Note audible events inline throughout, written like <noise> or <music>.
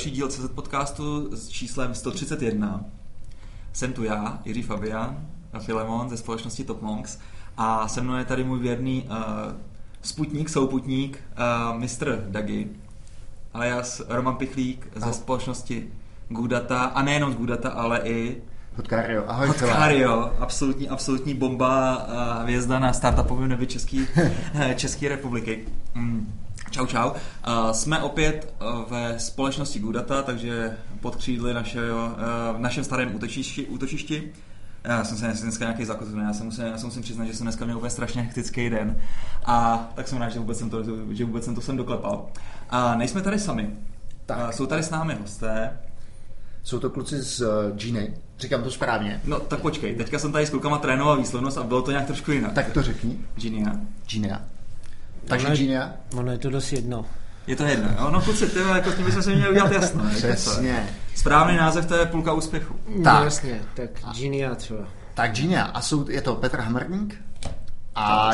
další díl CZ podcastu s číslem 131. Jsem tu já, Jiří Fabian a Filemon ze společnosti Top Monks. A se mnou je tady můj věrný uh, sputník, souputník, uh, mistr Dagi, alias Roman Pichlík ze společnosti Gudata. A nejenom z Gudata, ale i Hodkario, ahoj Hodkario, absolutní, absolutní bomba a hvězda na startupovém nebi České <laughs> České republiky. Mm. Čau, čau. Uh, jsme opět uh, ve společnosti Gudata, takže pod křídly našeho, uh, v našem starém útočišti. útočišti. Já jsem se dneska nějaký zakotvený, já, se musím, já se musím přiznat, že jsem dneska měl úplně strašně hektický den. A tak jsem rád, že vůbec jsem to, že vůbec jsem to sem doklepal. A nejsme tady sami. Tak. Uh, jsou tady s námi hosté. Jsou to kluci z uh, Giny. Říkám to správně. No tak počkej, teďka jsem tady s klukama trénoval výslednost a bylo to nějak trošku jinak. Tak to řekni. Ginia. Ginia. Takže ono Ginia? Ono je to dost jedno. Je to jedno, jo? No kluci, ty, jako s tím bychom se měli udělat jasno. Přesně. Správný název to je půlka úspěchu. Tak. No, jasně, tak Ginia třeba. Tak Ginia. A jsou, je to Petr Hammerník a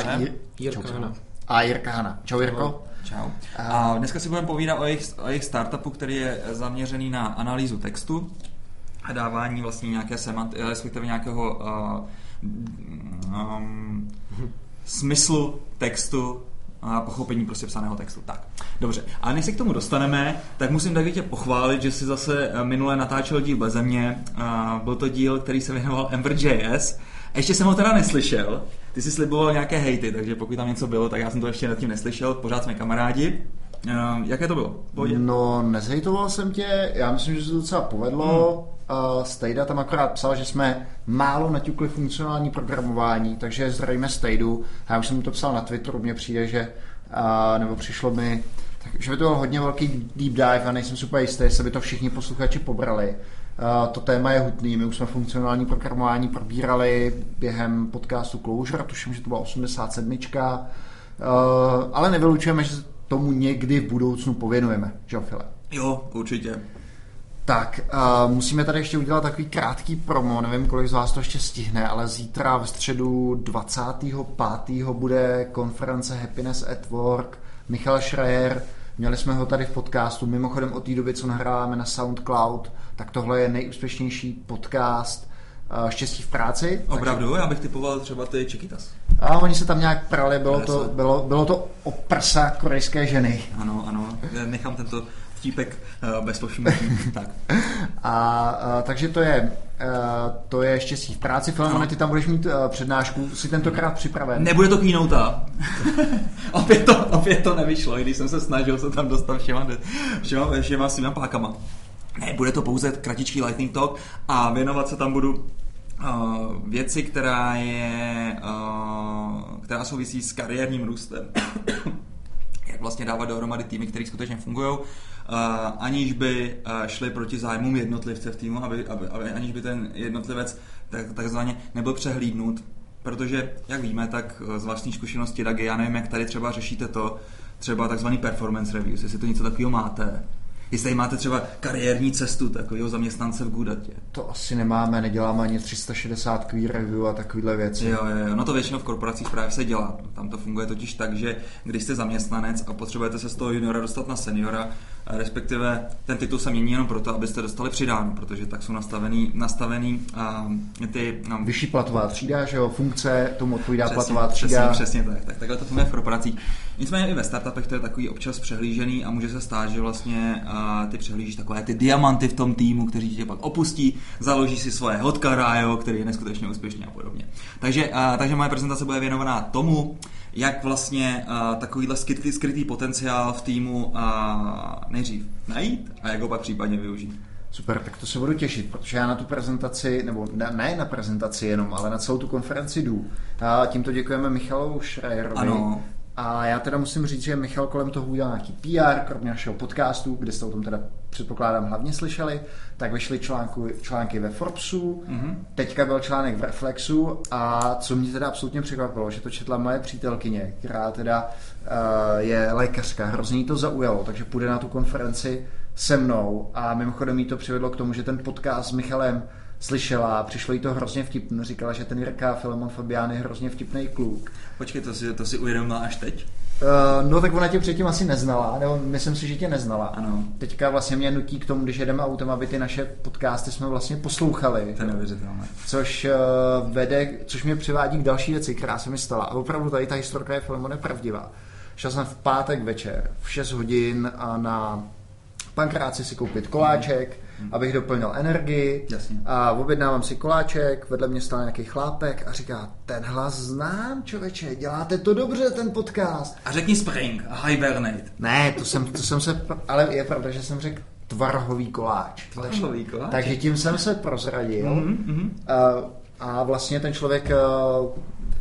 Jirka Hana. A Jirka Hana. Čau Jirko. Čau. A dneska si budeme povídat o jejich, o jejich startupu, který je zaměřený na analýzu textu a dávání vlastně nějaké semanty, respektive nějakého uh, um, smyslu textu a pochopení prostě psaného textu. Tak, dobře. A než se k tomu dostaneme, tak musím Davidě pochválit, že si zase minule natáčel díl bez mě. Byl to díl, který se věnoval Ember.js. Ještě jsem ho teda neslyšel. Ty jsi sliboval nějaké hejty, takže pokud tam něco bylo, tak já jsem to ještě nad tím neslyšel. Pořád jsme kamarádi. Uh, jaké to bylo? Pohodě? No, nezhejtoval jsem tě, já myslím, že se to docela povedlo. Hmm. Uh, Stejda tam akorát psal, že jsme málo naťukli funkcionální programování, takže zdravíme Stejdu. Já už jsem to psal na Twitteru, mně přijde, že, uh, nebo přišlo mi, tak, že by to byl hodně velký deep dive a nejsem super jistý, jestli by to všichni posluchači pobrali. Uh, to téma je hutný, my už jsme funkcionální programování probírali během podcastu Closure, tuším, že to byla 87. Uh, ale nevylučujeme, že tomu někdy v budoucnu pověnujeme, že? Jo, určitě. Tak, uh, musíme tady ještě udělat takový krátký promo, nevím, kolik z vás to ještě stihne, ale zítra v středu 25. bude konference Happiness at Work. Michal Schreier, měli jsme ho tady v podcastu, mimochodem od té doby, co nahráváme na SoundCloud, tak tohle je nejúspěšnější podcast Štěstí v práci. Opravdu? Takže... Já bych typoval třeba ty Chiquitas. A oni se tam nějak prali, bylo to, bylo, bylo to o prsa korejské ženy. Ano, ano, nechám tento vtípek uh, bez povšimnutí. <laughs> tak. A, uh, takže to je, uh, to je štěstí v práci. Filemone, ty tam budeš mít uh, přednášku, si tentokrát připraven. Nebude to kýnouta. <laughs> opět, to, opět to nevyšlo, i když jsem se snažil se tam dostat všema, všema, všema svýma pákama. Ne, bude to pouze kratičký lightning talk a věnovat se tam budu uh, věci, která je, uh, která souvisí s kariérním růstem. <coughs> Jak vlastně dávat dohromady týmy, které skutečně fungují, uh, aniž by šli proti zájmům jednotlivce v týmu, aby, aby, aby, aniž by ten jednotlivec tak, takzvaně nebyl přehlídnut. Protože, jak víme, tak z vlastní zkušenosti, tak já nevím, jak tady třeba řešíte to, třeba takzvaný performance reviews, jestli to něco takového máte Jestli máte třeba kariérní cestu takového zaměstnance v Gudatě. To asi nemáme, neděláme ani 360 queer review a takovéhle věci. Jo, jo, jo, no to většinou v korporacích právě se dělá. Tam to funguje totiž tak, že když jste zaměstnanec a potřebujete se z toho juniora dostat na seniora, respektive ten titul se mění jenom proto, abyste dostali přidáno, protože tak jsou nastavený, nastavený uh, ty... Um, Vyšší platová třída, že jo, funkce, tomu odpovídá přesně, platová třída. Přesně, přesně tak. tak. Takhle to funguje v korporacích. Nicméně i ve startupech to je takový občas přehlížený a může se stát, že vlastně uh, ty přehlížíš takové ty diamanty v tom týmu, kteří tě pak opustí, založí si svoje hodkara, jo, který je neskutečně úspěšný a podobně. Takže, uh, takže moje prezentace bude věnovaná tomu, jak vlastně uh, takovýhle skrytý, skrytý potenciál v týmu uh, nejdřív najít a jak ho pak případně využít. Super, tak to se budu těšit, protože já na tu prezentaci, nebo ne na prezentaci jenom, ale na celou tu konferenci jdu. A tímto děkujeme Michalu Schreierovi, ano. A já teda musím říct, že Michal kolem toho udělal nějaký PR, kromě našeho podcastu, kde jste o tom teda předpokládám hlavně slyšeli, tak vyšly článku, články ve Forbesu, mm-hmm. teďka byl článek v Reflexu a co mě teda absolutně překvapilo, že to četla moje přítelkyně, která teda uh, je lékařka, hrozně jí to zaujalo, takže půjde na tu konferenci se mnou. A mimochodem jí to přivedlo k tomu, že ten podcast s Michalem slyšela, přišlo jí to hrozně vtipné, říkala, že ten Jirka Filemon Fabián je hrozně vtipný kluk. Počkej, to si, to si uvědomila až teď? Uh, no tak ona tě předtím asi neznala, nebo myslím si, že tě neznala. Ano. Teďka vlastně mě nutí k tomu, když jedeme autem, aby ty naše podcasty jsme vlastně poslouchali. To je neuvěřitelné. Což uh, vede, což mě přivádí k další věci, která se mi stala. A opravdu tady ta historka je filmu nepravdivá. Šel jsem v pátek večer v 6 hodin a na pankráci si koupit koláček, mm. abych doplnil energii. Jasně. A objednávám si koláček, vedle mě stál nějaký chlápek a říká, ten hlas znám, člověče, děláte to dobře, ten podcast. A řekni Spring a Hibernate. Ne, to jsem, to jsem se, ale je pravda, že jsem řekl tvarhový koláč. Tvarhový koláč? Takže tím jsem se prozradil. Mm-hmm. A, a vlastně ten člověk, uh,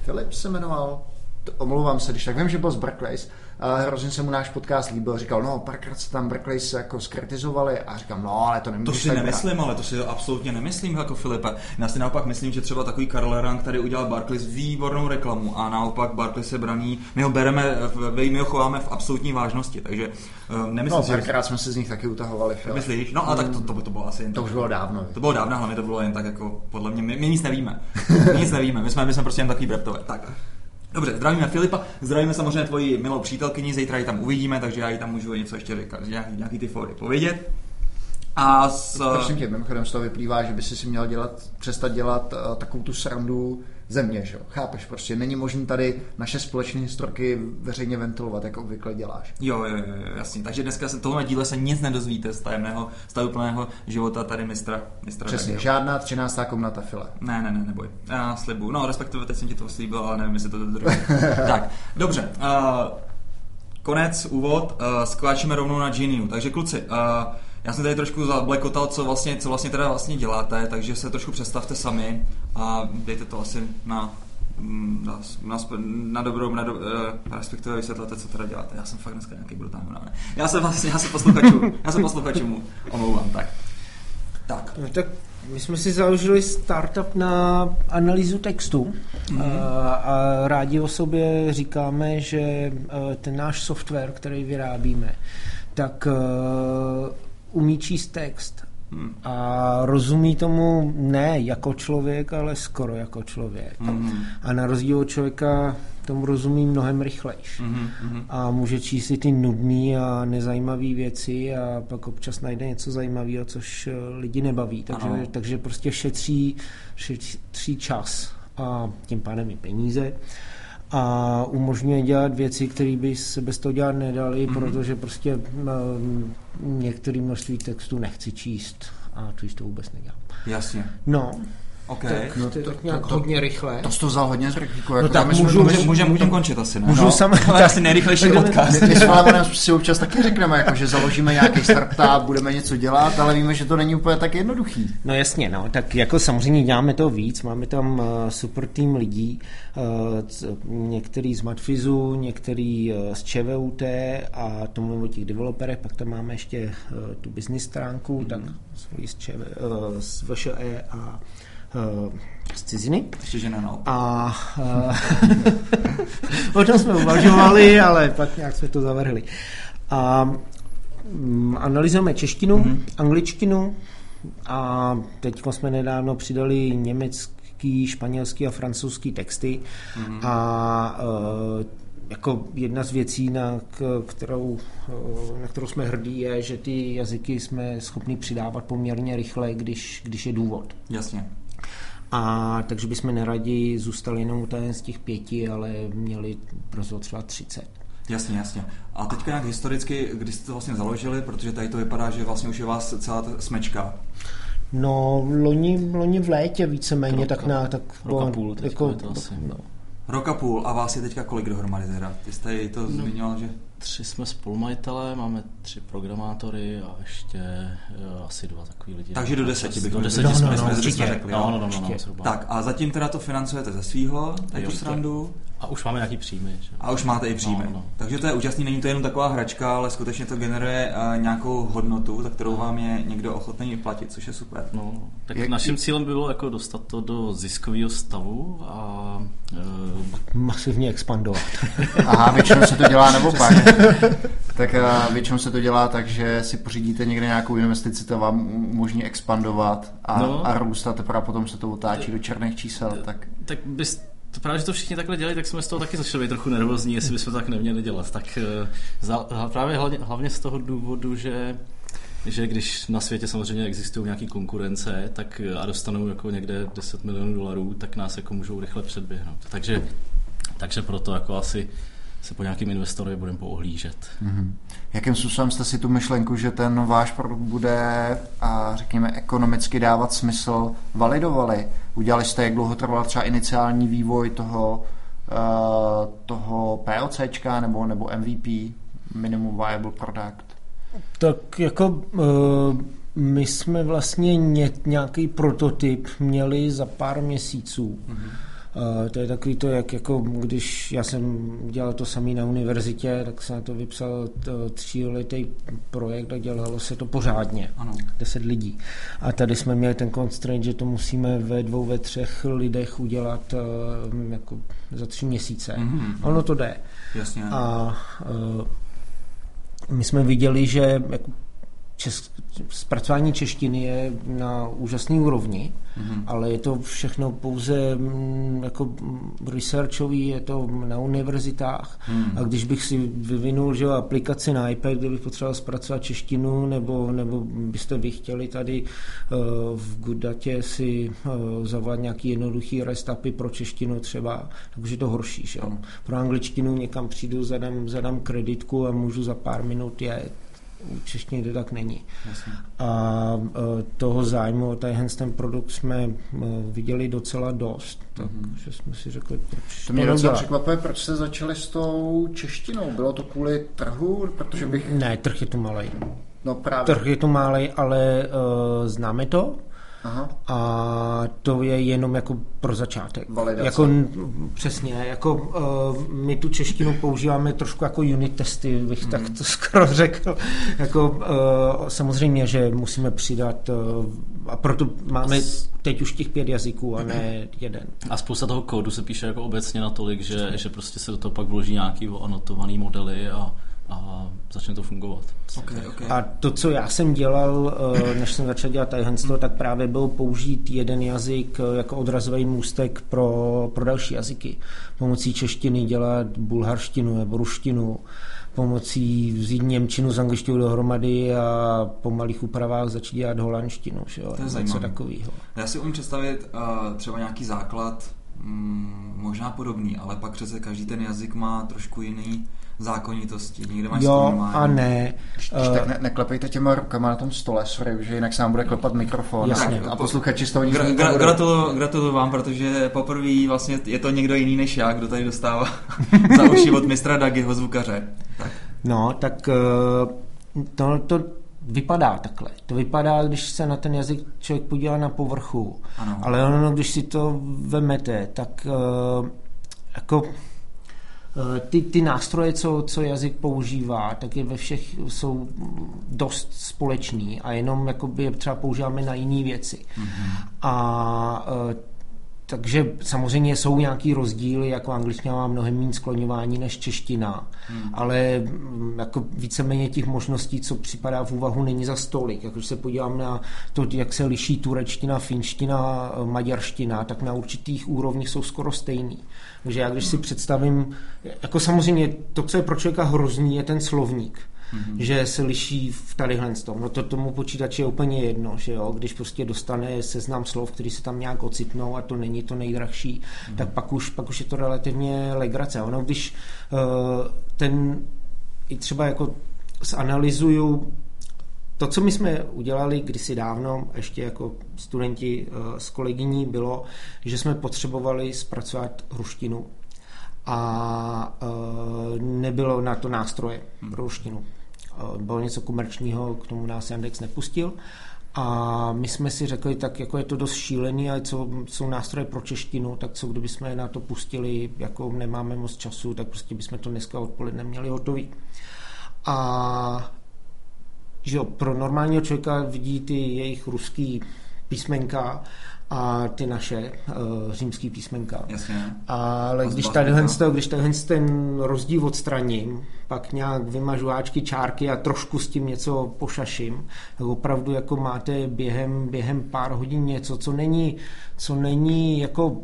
Filip se jmenoval, to, omlouvám se, když tak vím, že byl z a hrozně se mu náš podcast líbil. Říkal, no, párkrát se tam Barclays jako skritizovali a říkám, no, ale to nemůžu. To si nemyslím, ale to si absolutně nemyslím jako Filipe. Já si naopak myslím, že třeba takový Karl Rank tady udělal Barclays výbornou reklamu a naopak Barclays se braní, my ho bereme, my ho chováme v absolutní vážnosti, takže um, nemyslím no, si, párkrát jsme se z nich taky utahovali. Filip. Myslíš? No a tak to, to, by to bylo asi jen To už bylo dávno. To bylo dávno, hlavně to bylo jen tak jako, podle mě, my, my nic nevíme. My nic nevíme, my jsme, my jsme prostě jen takový breptové. Tak. Dobře, zdravíme Filipa, zdravíme samozřejmě tvoji milou přítelkyni, zítra ji tam uvidíme, takže já ji tam můžu něco ještě říkat, nějaký, nějaký ty fóry povědět. A s... Prosím tě, mimochodem z toho vyplývá, že by si měl dělat, přestat dělat uh, takovou tu srandu země, že jo? Chápeš, prostě není možné tady naše společné historky veřejně ventilovat, jako obvykle děláš. Jo, jo, jo, jasně. Takže dneska se tohle díle se nic nedozvíte z tajemného, z tajuplného života tady mistra. mistra Přesně, Dagiho. žádná třináctá komnata file. Ne, ne, ne, neboj. Já slibuju. No, respektive teď jsem ti to slíbil, ale nevím, jestli to dodržím. <laughs> tak, dobře. Uh, konec, úvod. Uh, skláčíme rovnou na Geniu. Takže kluci, uh, já jsem tady trošku zablekotal, co vlastně, co vlastně teda vlastně děláte, takže se trošku představte sami a dejte to asi na mm, na, na, na dobrou, na do, uh, respektive vysvětlete, co teda děláte. Já jsem fakt dneska nějaký brutální. Ne? Já se vlastně, já se posluchačům, já se posluchačům omlouvám, tak. Tak. No, tak my jsme si založili startup na analýzu textu mm-hmm. a, a rádi o sobě říkáme, že eh, ten náš software, který vyrábíme, tak umí číst text Hmm. a rozumí tomu ne jako člověk, ale skoro jako člověk. Mhm. A na rozdíl od člověka tomu rozumí mnohem rychlejš. Mhm. A může číst i ty nudné a nezajímavé věci a pak občas najde něco zajímavého, což eh, lidi nebaví. Takže, Ano. takže prostě šetří, šetří čas a tím pádem i peníze a umožňuje dělat věci, které by se bez toho dělat nedali, mm-hmm. protože prostě um, některé množství textu nechci číst a číst to vůbec nedělám. Jasně. No, OK. tak No to tak nějak to- to- hodně rychle. To jsi to vzal hodně z rychlíku. No tak my jsme- můžu- my- Můžeme můžem, můžem končit asi, ne? Můžu no, sam- to je asi nejrychlejší tak- podcast. My, my s Flámanem si občas taky řekneme, jako, že založíme nějaký startup, budeme něco dělat, ale víme, že to není úplně tak jednoduchý. No jasně, no, tak jako samozřejmě děláme to víc, máme tam uh, super tým lidí, uh, některý z Matfizu, některý uh, z ČVUT a to mluvím o těch developerech, pak tam máme ještě uh, tu business stránku, mm-hmm. tak svoji z, ČV, uh, z VŠE a z ciziny. Ještě žena naopak. A uh, <laughs> o tom jsme uvažovali, ale pak nějak jsme to zavrhli. A mm, analyzujeme češtinu, mm-hmm. angličtinu a teď jsme nedávno přidali německý, španělský a francouzský texty mm-hmm. a uh, jako jedna z věcí, na, kterou, eh, na kterou jsme hrdí, je, že ty jazyky jsme schopni přidávat poměrně rychle, když, když je důvod. Jasně. A takže bychom neradi zůstali jenom u z těch pěti, ale měli brzo třeba 30. Jasně, jasně. A teďka nějak historicky, kdy jste to vlastně založili, protože tady to vypadá, že vlastně už je vás celá ta smečka. No, loni, loni v létě víceméně, Roka- tak na tak roka půl teďka je to asi. no. Rok a půl a vás je teďka kolik dohromady teda? Ty jste jí to no. zmiňoval, že... Tři jsme spolumajitelé, máme tři programátory a ještě uh, asi dva takový lidi. Takže do deseti bych Do deseti No, jsme, no, no, jsme, určitě. jsme řekli, jo. No, no, no, no, no, zhruba. Tak a zatím teda to financujete ze svýho, tady tu Jo. srandu. A už máme nějaký příjmy. Že? A už máte i příjmy. No, no. Takže to je úžasný, není to jenom taková hračka, ale skutečně to generuje uh, nějakou hodnotu, za kterou vám je někdo ochotný platit, což je super. No, no. tak Jak- naším cílem bylo jako dostat to do ziskového stavu a uh, masivně expandovat. <laughs> Aha, většinou se to dělá nebo pak. <laughs> tak uh, většinou se to dělá tak, že si pořídíte někde nějakou investici, to vám umožní expandovat a, No. a růst a teprve potom se to otáčí do černých čísel. Tak tak bys to právě, že to všichni takhle dělají, tak jsme z toho taky začali být trochu nervózní, jestli bychom to tak neměli dělat. Tak eh, za, právě hlavně, hlavně z toho důvodu, že že když na světě samozřejmě existují nějaké konkurence tak eh, a dostanou jako někde 10 milionů dolarů, tak nás jako můžou rychle předběhnout. Takže, takže proto jako asi se po nějakým investorovi budeme poohlížet. Mm-hmm. Jakým způsobem jste si tu myšlenku, že ten váš produkt bude, a řekněme, ekonomicky dávat smysl, validovali? Udělali jste, jak dlouho trval třeba iniciální vývoj toho, uh, toho POCčka nebo, nebo MVP, Minimum Viable Product? Tak jako uh, my jsme vlastně nějaký prototyp měli za pár měsíců. Mm-hmm to je takový to, jak jako když já jsem dělal to samý na univerzitě, tak jsem na to vypsal tříletý projekt a dělalo se to pořádně. Ano. Deset lidí. A tady jsme měli ten constraint, že to musíme ve dvou, ve třech lidech udělat uh, jako za tři měsíce. Mm-hmm. Ono to jde. Jasně. A uh, my jsme viděli, že jako zpracování češtiny je na úžasné úrovni, mm-hmm. ale je to všechno pouze mm, jako researchový, je to na univerzitách mm. a když bych si vyvinul že aplikaci na iPad, kde bych potřeboval zpracovat češtinu, nebo, nebo byste vy chtěli tady uh, v Gudatě si uh, zavolat nějaký jednoduchý restapy pro češtinu třeba, takže je to horší. Že? Mm. Pro angličtinu někam přijdu, zadám, zadám kreditku a můžu za pár minut je u češtiny to tak není. Jasně. A e, toho zájmu o tenhle ten produkt jsme e, viděli docela dost, takže mm-hmm. jsme si řekli, proč to mě docela překvapuje, proč jste začali s tou češtinou. Bylo to kvůli trhu? Protože bych... Ne, trh je tu malý. No právě. Trh je tu malý, ale uh, známe to, Aha. A to je jenom jako pro začátek. Validace. Jako, přesně, jako uh, my tu češtinu používáme trošku jako unit testy, bych mm. tak to <laughs> skoro řekl. Jako, uh, samozřejmě, že musíme přidat uh, a proto máme teď už těch pět jazyků a ne jeden. A spousta toho kódu se píše jako obecně natolik, že, že prostě se do toho pak vloží nějaký anotovaný modely a a začne to fungovat. Okay, okay. A to, co já jsem dělal, eh, než jsem začal dělat Tajhenstvo, tak právě byl použít jeden jazyk eh, jako odrazový můstek pro, pro další jazyky. Pomocí češtiny dělat bulharštinu nebo ruštinu, pomocí vzít Němčinu z angličtinu dohromady a po malých úpravách začít dělat holandštinu. Že jo? To je zajímavé. takového. Já si umím představit uh, třeba nějaký základ, mm, možná podobný, ale pak přece každý ten jazyk má trošku jiný zákonitosti. Někde máš Jo a ne. Když tak ne, neklepejte těma rukama na tom stole, sorry, že jinak se nám bude klepat mikrofon Jasně. a, a posluchači z toho nic gra, gra, gratuluju, gratuluju vám, protože poprvé vlastně je to někdo jiný než já, kdo tady dostává <laughs> za uši od mistra Dagiho zvukaře. Tak. No, tak eh, to, to vypadá takhle. To vypadá, když se na ten jazyk člověk podívá na povrchu. Ano. Ale ono, když si to vemete, tak uh, jako Eh, ty, ty nástroje, co, co jazyk používá, tak je ve všech jsou dost společný a jenom jakoby je třeba používáme na jiné věci. Mm-hmm. A eh, takže samozřejmě jsou nějaký rozdíly, jako angličtina má mnohem méně skloňování než čeština, hmm. ale mm, jako víceméně těch možností, co připadá v úvahu, není za stolik. Jak se podívám na to, jak se liší turečtina, finština, maďarština, tak na určitých úrovních jsou skoro stejný. Takže já když si představím, jako samozřejmě to, co je pro člověka hrozný, je ten slovník mm-hmm. že se liší v tadyhle tom. No to tomu počítači je úplně jedno, že jo, když prostě dostane seznam slov, který se tam nějak ocitnou a to není to nejdražší, mm-hmm. tak pak už, pak už je to relativně legrace. Ono, když uh, ten i třeba jako zanalizuju to, co my jsme udělali kdysi dávno, ještě jako studenti uh, s kolegyní, bylo, že jsme potřebovali zpracovat ruštinu a uh, nebylo na to nástroje pro ruštinu. Bylo něco komerčního, k tomu nás Yandex nepustil. A my jsme si řekli, tak jako je to dost šílený, ale co jsou nástroje pro češtinu, tak co kdyby jsme na to pustili, jako nemáme moc času, tak prostě bychom to dneska odpoledne měli hotový. A že jo, pro normálního člověka vidí ty jejich ruský písmenka a ty naše uh, římský písmenka. Jasně. Ale když zbavit tady, to. když tady ten rozdíl odstraním, pak nějak vymažu áčky, čárky a trošku s tím něco pošaším, tak opravdu jako máte během, během pár hodin něco, co není, co není jako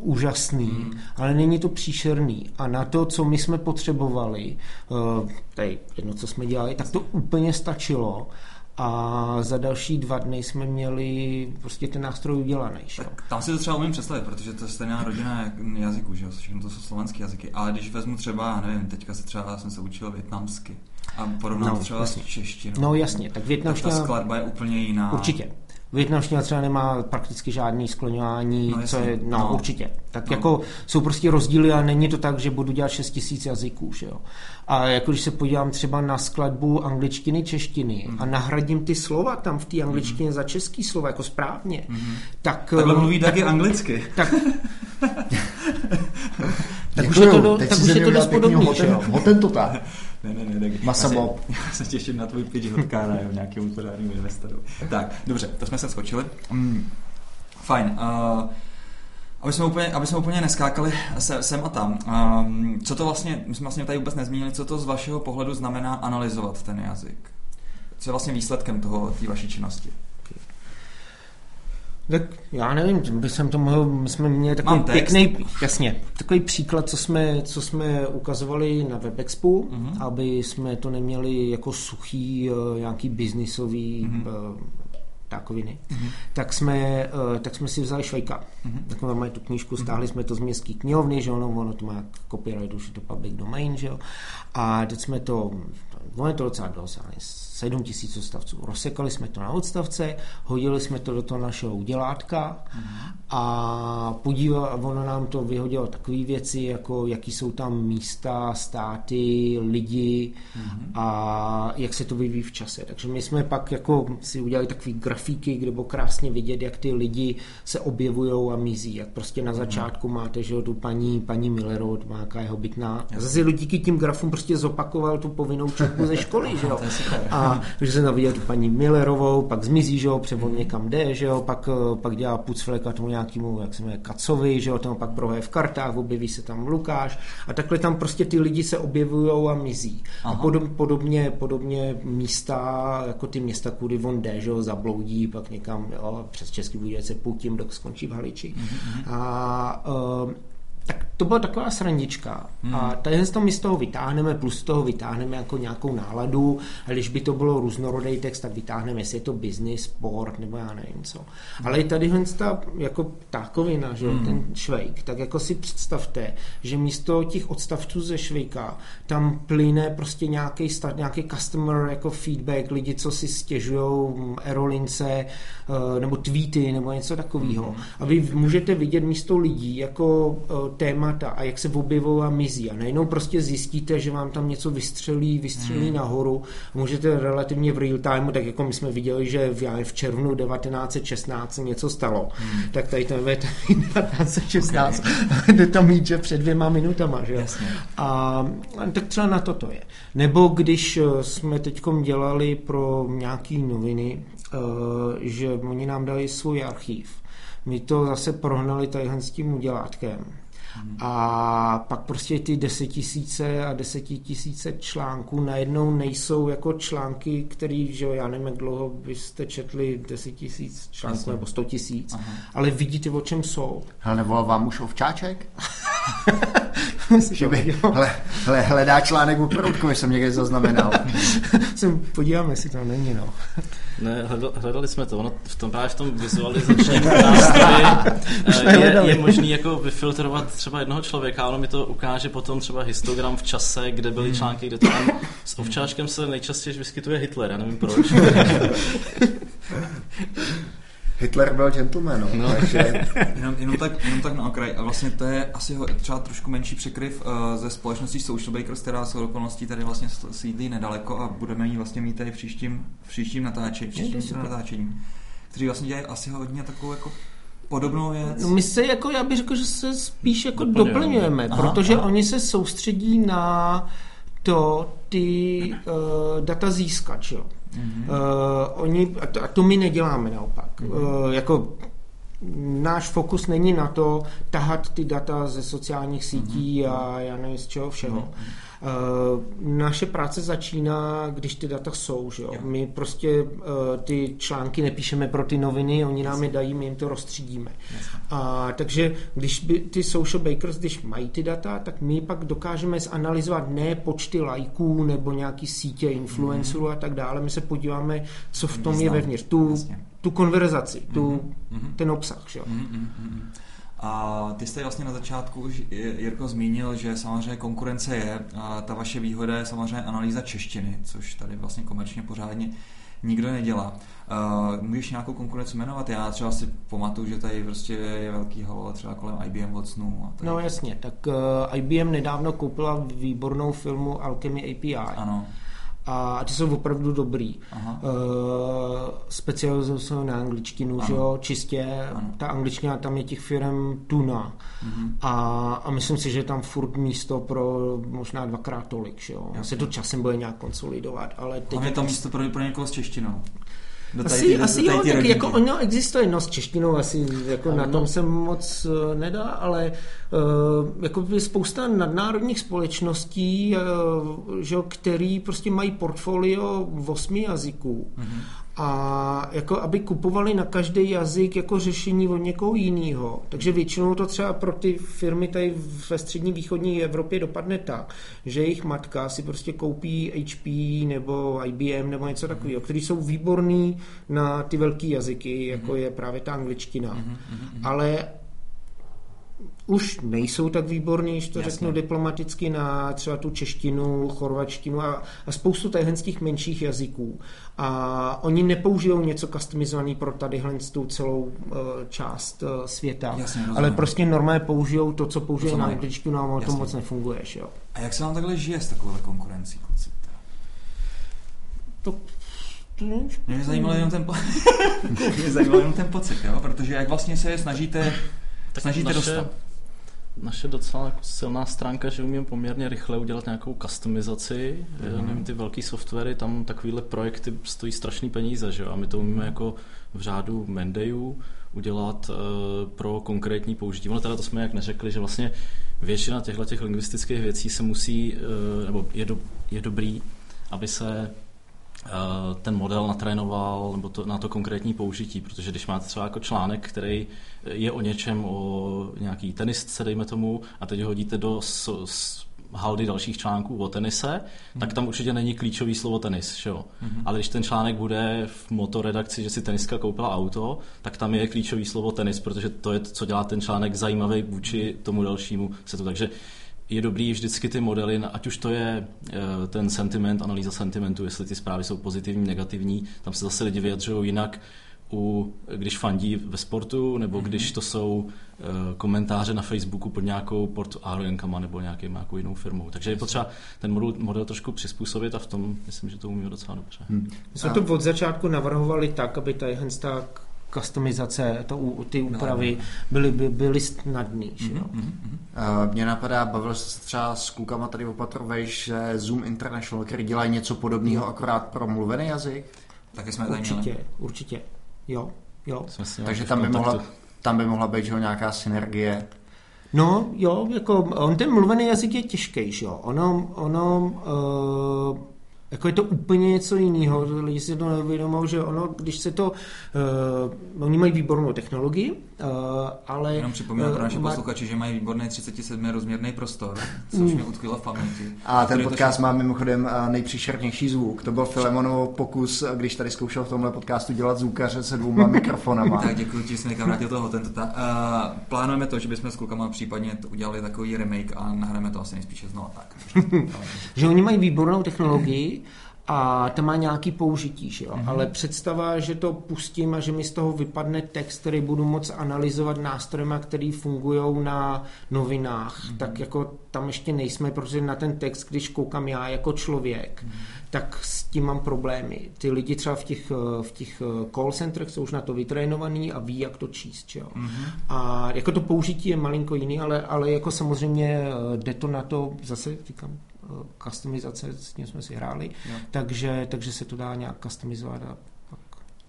úžasný, hmm. ale není to příšerný. A na to, co my jsme potřebovali, uh, tady jedno, co jsme dělali, tak to úplně stačilo. A za další dva dny jsme měli prostě ten nástroj udělaný. že. Tak tam si to třeba umím představit, protože to je stejná rodina jak jazyků, že jo, všechno to jsou slovenské jazyky. Ale když vezmu třeba, nevím, teďka se třeba jsem se učil větnamsky a porovnám No, třeba jasně. s češtinou. No jasně, tak tak ta větnamština... skladba je úplně jiná. Určitě. Větnamština třeba nemá prakticky žádný skloňování, No, co je, no, No. určitě. Tak No. jako jsou prostě rozdíly a není to tak, že budu dělat 6 tisíc jazyků, že jo. A jako když se podívám třeba na skladbu angličtiny, češtiny Mhm. a nahradím ty slova tam v té angličtině za český slova jako správně, tak... Mhm. Takhle eh, mluví taky anglicky. tak, <laughs> tak už je to, do, tak už je to dost podobný, že jo. hoten- Hotentota. <laughs> Ne, ne, ne, tak Masa já se-. <laughs> Já se těším na tvůj pitch hotkára, jo, nějakému pořádnému investoru. Tak, dobře, to jsme se skočili. Mm, fajn. Uh, aby jsme úplně, aby jsme úplně neskákali se, sem a tam. Um, co to vlastně, my jsme vlastně tady vůbec nezmínili, co to z vašeho pohledu znamená analyzovat ten jazyk? Co je vlastně výsledkem toho, té vaší činnosti? Tak já nevím, by jsem to mohl, my jsme měli takový pěkný, jasně, takový příklad, co jsme, co jsme ukazovali na WebExpu, Mhm. mm-hmm. aby jsme to neměli jako suchý, eh, nějaký biznisový Mhm. mm-hmm. Takoviny, mm-hmm. tak, jsme, eh, tak jsme si vzali Švejka. Mhm. Mm-hmm. Tak máme tu knížku, stáhli jsme to z městské knihovny, že ono, ono to má copyright, už je to public domain, že jo. A teď jsme to, ono je to docela dost, ale 7 tisíc odstavců. Rozsekali jsme to na odstavce, hodili jsme to do toho našeho udělátka a podíval, a ono nám to vyhodilo takové věci, jako jaký jsou tam místa, státy, lidi a jak se to vyvíjí v čase. Takže my jsme pak jako si udělali takové grafiky, kde bylo krásně vidět, jak ty lidi se objevují a mizí. Jak prostě na začátku máte, že tu paní, paní Millerovou, to má nějaká jeho bytná. A zase díky tím grafům prostě zopakoval tu povinnou četbu ze školy, že jo. <laughs> A takže jsem tam viděl tu paní Millerovou, pak zmizí, že jo, převod někam jde, že jo, pak, eh, pak dělá pucfleka tomu nějakému, jak se jmenuje, Kacovi, že jo, ten pak prohraje v kartách, objeví se tam Lukáš a takhle tam prostě ty lidi se objevují a mizí. Aha. A podob, podobně, podobně místa, jako ty města, kudy on jde, že jo, zabloudí, pak někam, jo, přes Český Budějovice půjtím, dok skončí v Haliči. A eh, tak to byla taková srandička. Hmm. A tady z toho my z toho vytáhneme, plus z toho vytáhneme jako nějakou náladu. A když by to bylo různorodý text, tak vytáhneme, jestli je to business, sport, nebo já nevím co. Hmm. Ale i tady ta jako ptákovina, že hmm. ten švejk, tak jako si představte, že místo těch odstavců ze švejka tam plyne prostě nějaký, nějaký customer jako feedback, lidi, co si stěžují, aerolince, eh, nebo tweety, nebo něco takového. Hmm. A vy můžete vidět místo lidí jako eh, témata a jak se objevují a mizí. A najednou prostě zjistíte, že vám tam něco vystřelí, vystřelí hmm. nahoru. A můžete relativně v real timeu, tak jako my jsme viděli, že v, v červnu 1916 se něco stalo. Hmm. Tak tady ten je 1916 <laughs> okay. <laughs> jde tam mít, že před dvěma minutama. Že? Jasně. A, tak třeba na to to je. Nebo když eh, jsme teď dělali pro nějaký noviny, eh, že oni nám dali svůj archív. My to zase prohnali tadyhle s tím udělátkem. A pak prostě ty desetitisíce a desetitisíce článků najednou nejsou jako články, který, že jo, já nevím, jak dlouho byste četli deset tisíc článků Jasně. nebo sto tisíc, Aha. ale vidíte, o čem jsou. Hele, nevolal vám už ovčáček? <laughs> Že by, hele, hele, hledá článek o Proutkovi, jsem někde zaznamenal. <laughs> Jsem, podíváme, jestli to není, no. Ne, hledali, jsme to. Ono v tom právě v tom vizualizačním nástroji <laughs> eh, je, je možný jako vyfiltrovat třeba jednoho člověka, ono mi to ukáže potom třeba histogram v čase, kde byly články, kde to tam s ovčáčkem se nejčastěji vyskytuje Hitler, já nevím proč. <laughs> Hitler byl gentleman, no. no. takže <laughs> Jenom, jenom, tak, jenom tak na okraj. A vlastně to je asi ho- třeba trošku menší překryv uh, ze společností Social Bakers, která s okolností tady vlastně sídlí nedaleko a budeme ji vlastně mít tady v příštím, v příštím natáčení, v příštím natáčení, kteří vlastně dělají asi hodně takovou jako podobnou věc. No my se jako, já bych řekl, že se spíš jako Doplňujeme. doplňujeme, Aha, protože aha. oni se soustředí na to ty uh, data získat, jo. Mhm. Uh, oni, a, to, a to my neděláme naopak. Mm-hmm. Jako náš fokus není na to tahat ty data ze sociálních sítí mm-hmm. a já nevím z čeho všeho. Mm-hmm. Uh, naše práce začíná, když ty data jsou. Že jo? My prostě uh, ty články nepíšeme pro ty noviny, oni nám je dají, my jim to rozstřídíme. A, takže když by ty social bakers, když mají ty data, tak my pak dokážeme zanalizovat ne počty lajků nebo nějaký sítě influencerů mm-hmm. a tak dále. My se podíváme, co v tom je vevnitř. Tu, tu konverzaci, tu, mm-hmm. ten obsah. Že jo? Mm-hmm. A ty jste vlastně na začátku už, Jirko, zmínil, že samozřejmě konkurence je. A ta vaše výhoda je samozřejmě analýza češtiny, což tady vlastně komerčně pořádně nikdo nedělá. Uh, můžeš nějakou konkurenci jmenovat? Já třeba si pamatuju, že tady prostě je velký halo třeba kolem IBM Watsonu. A no jasně, tak uh, IBM nedávno koupila výbornou filmu Alchemy API. Ano a ty jsou opravdu dobrý. Aha. Uh, specializují se na angličtinu, že jo, čistě. Ano. Ta angličtina, tam je těch firm tuna. Uh-huh. A, a myslím si, že tam furt místo pro možná dvakrát tolik, že jo. Se to časem bude nějak konsolidovat, ale teď... je tam místo pro, pro někoho s češtinou. Do tady, asi, do, asi do jo, tak jako ono existuje, no s češtinou asi jako na tom se moc uh, nedá, ale uh, jako je spousta nadnárodních společností, uh, že, který prostě mají portfolio v osmi jazyků. Mm-hmm a jako aby kupovali na každý jazyk jako řešení od někoho jiného. Takže většinou to třeba pro ty firmy tady ve střední východní Evropě dopadne tak, že jejich matka si prostě koupí HP nebo IBM nebo něco takového, který jsou výborný na ty velké jazyky, jako mhm. je právě ta angličtina. Mm-hmm. Ale už nejsou tak výborní, když to Jasně. řeknu diplomaticky, na třeba tu češtinu, chorvačtinu a, a spoustu těch menších jazyků. A oni nepoužijou něco customizovaný pro tadyhle tu celou uh, část uh, světa, Jasně, ale prostě normálně použijou to, co použijí na angličtinu a ono to moc nefunguje. Jo. A jak se vám takhle žije s takovou konkurencí? To mě zajímal jenom ten, po... <laughs> mě zajímal jenom ten pocit, jo? protože jak vlastně se je snažíte, tak snažíte naše, dostat naše docela jako silná stránka, že umím poměrně rychle udělat nějakou customizaci. Mm. Nevím, ty velký softwary, tam takovýhle projekty stojí strašný peníze, že jo? A my to umíme jako v řádu Mendejů udělat uh, pro konkrétní použití. Ono teda to jsme jak neřekli, že vlastně většina těchto těch lingvistických věcí se musí, uh, nebo je, do, je dobrý, aby se ten model natrénoval nebo to, na to konkrétní použití, protože když máte třeba jako článek, který je o něčem, o nějaký tenistce, dejme tomu, a teď ho hodíte do s, s haldy dalších článků o tenise, mm. tak tam určitě není klíčový slovo tenis. Že jo? Mm. Ale když ten článek bude v motoredakci, že si teniska koupila auto, tak tam je klíčový slovo tenis, protože to je to, co dělá ten článek zajímavý vůči tomu dalšímu setu. Takže je dobrý vždycky ty modely, ať už to je eh, ten sentiment, analýza sentimentu, jestli ty zprávy jsou pozitivní, negativní, tam se zase lidi vyjadřují jinak, u, když fandí ve sportu, nebo mm-hmm. když to jsou uh, komentáře na Facebooku pod nějakou portálenkama nebo nějakým, nějakou jinou firmou. Takže je potřeba ten model, model trošku přizpůsobit a v tom myslím, že to umíme docela dobře. Hmm. My jsme to od začátku navrhovali tak, aby ta tak customizace, to, ty no, úpravy byly, by, byly snadný. Mm-hmm, mm-hmm. Uh, mě napadá, bavil se třeba s klukama tady opatrovej, že Zoom International, který dělají něco podobného akorát pro mluvený jazyk. Taky jsme tady Určitě, měli. určitě. Jo, jo. Takže tam by, mohla, tam by mohla být že, nějaká synergie. No, jo, jako on ten mluvený jazyk je těžký, že jo. Ono, ono uh, jako je to úplně něco jiného. Lidi si to neuvědomují, že ono, když se to... Uh, oni mají výbornou technologii, uh, ale... Jenom připomínám pro naše uh, posluchače, že mají výborný 37 rozměrný prostor, což mm. mě utkvělo v paměti. A ten podcast to... má mimochodem nejpříšernější zvuk. To byl Filemonov pokus, když tady zkoušel v tomhle podcastu dělat zvukaře se dvěma <laughs> mikrofonama. tak děkuji ti, že jsi někam vrátil toho tento. Uh, plánujeme to, že bychom s klukama případně udělali takový remake a nahráme to asi nejspíše znovu tak. <laughs> že oni mají výbornou technologii, a to má nějaký použití, že jo? Mm-hmm. ale představa, že to pustím a že mi z toho vypadne text, který budu moc analyzovat nástrojema, který fungují na novinách, mm-hmm. tak jako tam ještě nejsme, protože na ten text, když koukám já jako člověk, mm-hmm. tak s tím mám problémy. Ty lidi třeba v těch, v těch call centrech jsou už na to vytrénovaný a ví, jak to číst. Že jo? Mm-hmm. A jako to použití je malinko jiný, ale, ale jako samozřejmě eh, jde to na to, zase říkám, customizace, s tím jsme si hráli, takže, takže se to dá nějak customizovat a pak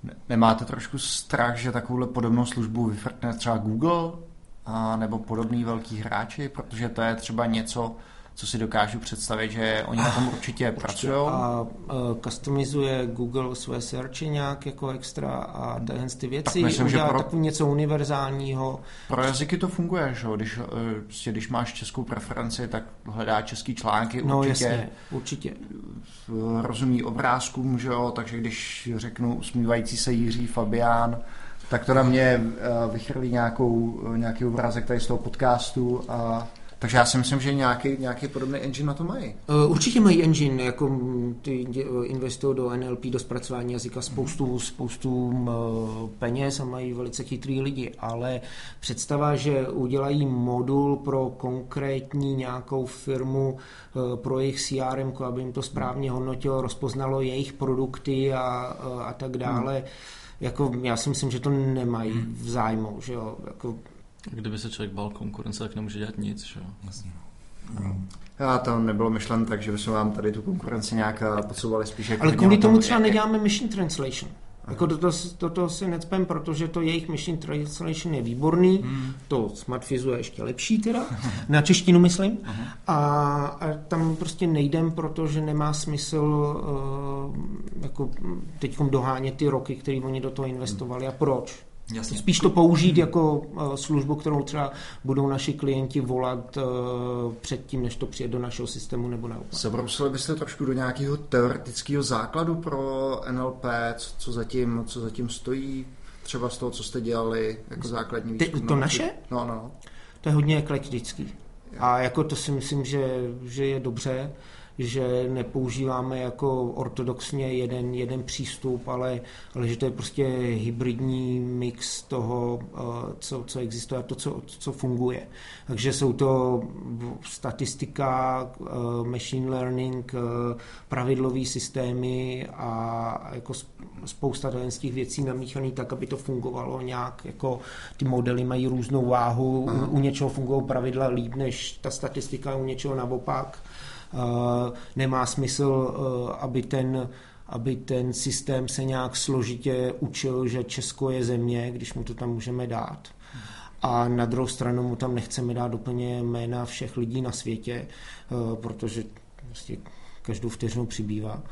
ne, nemáte trošku strach, že takovouhle podobnou službu vyfrkne třeba Google a, nebo podobný velký hráči, protože to je třeba něco, co si dokážu představit, že oni na tom určitě pracují. A uh, customizuje Google své searchy nějak jako extra a tyhle ty věci, myslím, že udělá pro- takový něco univerzálního. Pro jazyky to funguje, že? jo? Když, eh, prostě, když máš českou preferenci, tak hledá český články No určitě. jasně, určitě. rozumí obrázkům, že jo? takže když řeknu usmívající se Jiří Fabián, tak to na mě eh, vychrlí nějakou, nějaký obrázek tady z toho podcastu. A, takže já si myslím, že nějaký, nějaký podobný engine na to mají. Uh, Určitě mají engine, jako mm, ty dě- investují do NLP, do zpracování jazyka spoustu, spoustu mm, peněz a mají velice chytrý lidi, ale představa, že udělají modul pro konkrétní nějakou firmu, eh, pro jejich CRM, aby jim to správně hodnotilo, rozpoznalo jejich produkty a, eh, a tak dále, jako já si myslím, že to nemají v zájmu, že jo, jako Kdyby se člověk bál konkurence, tak nemůže dělat nic, že jo? Vlastně. Já to nebylo myšlen tak, že bychom vám tady tu konkurenci nějak eh, podsouvali spíš jako Ale kvůli tomu třeba jak- neděláme machine translation. Jako toto, toto si necpem, protože to jejich machine translation je výborný, Hmm. to Smartfizu je ještě lepší teda, <laughs> na češtinu myslím, a, a tam prostě nejdem, protože nemá smysl uh, jako teď dohánět ty roky, které oni do toho investovali a proč. Jasně. Spíš to použít jako uh, službu, kterou třeba budou naši klienti volat uh, předtím, než to přijde do našeho systému nebo naopak. Zabrousili byste trošku do nějakého teoretického základu pro NLP, co, co, zatím, co zatím stojí, třeba z toho, co jste dělali jako základní Ty- výzkum? to naše? No, no, no. To je hodně eklektický. A jako to si myslím, že, že je dobře, že nepoužíváme jako ortodoxně jeden, jeden přístup, ale, ale že to je prostě hybridní mix toho, eh, co, co existuje a to, co, co funguje. Takže jsou to statistika, eh, machine learning, eh, pravidlové systémy a jako sp- spousta z těch věcí namíchaný tak, aby to fungovalo nějak, jako ty modely mají různou váhu, u, u něčeho fungují pravidla líp než ta statistika, u něčeho naopak. Nemá smysl, uh, aby ten aby ten systém se nějak složitě učil, že Česko je země, když mu to tam můžeme dát. A na druhou stranu mu tam nechceme dát úplně jména všech lidí na světě, uh, protože prostě každou vteřinu přibývá.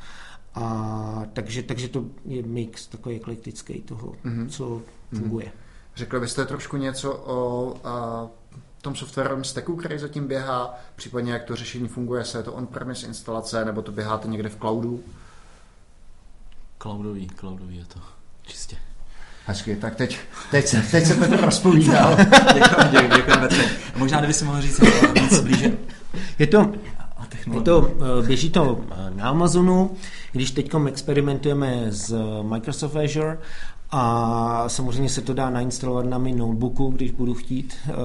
A takže, takže to je mix takový eklektický toho, mm-hmm. co funguje. Řekli byste trošku něco o a, tom softwarovém stacku, který zatím běhá, případně jak to řešení funguje, jestli je to on-premise instalace, nebo to běháte někde v cloudu? Cloudový, cloudový je to. Čistě. Hezky, tak teď, teď, se, teď se Petr <laughs> rozpovídal. <laughs> Děkujeme, děkujeme, děkujeme Petře. Možná, kdyby si mohl říct víc blíže Je to, a je to, eh, běží to eh, na Amazonu, když teď experimentujeme s Microsoft Azure a samozřejmě se to dá nainstalovat na mý notebooku, když budu chtít. Eh,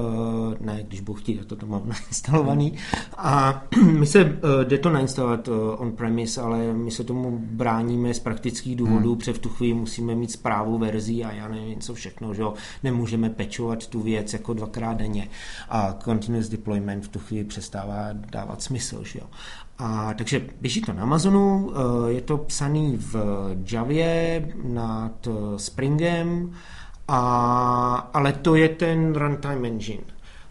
Ne, když budu chtít, já to tam mám <laughs> nainstalovaný. A <clears throat> my se, eh, jde to nainstalovat eh, on-premise, ale my se tomu bráníme z praktických důvodů, protože v tu chvíli musíme mít zprávu verzí a já nevím, co všechno, že jo. Nemůžeme pečovat tu věc jako dvakrát denně. A continuous deployment v tu chvíli přestává dávat smysl, že jo. A, takže běží to na Amazonu, eh, je to psaný v Javě nad eh, Springem, a, ale to je ten runtime engine.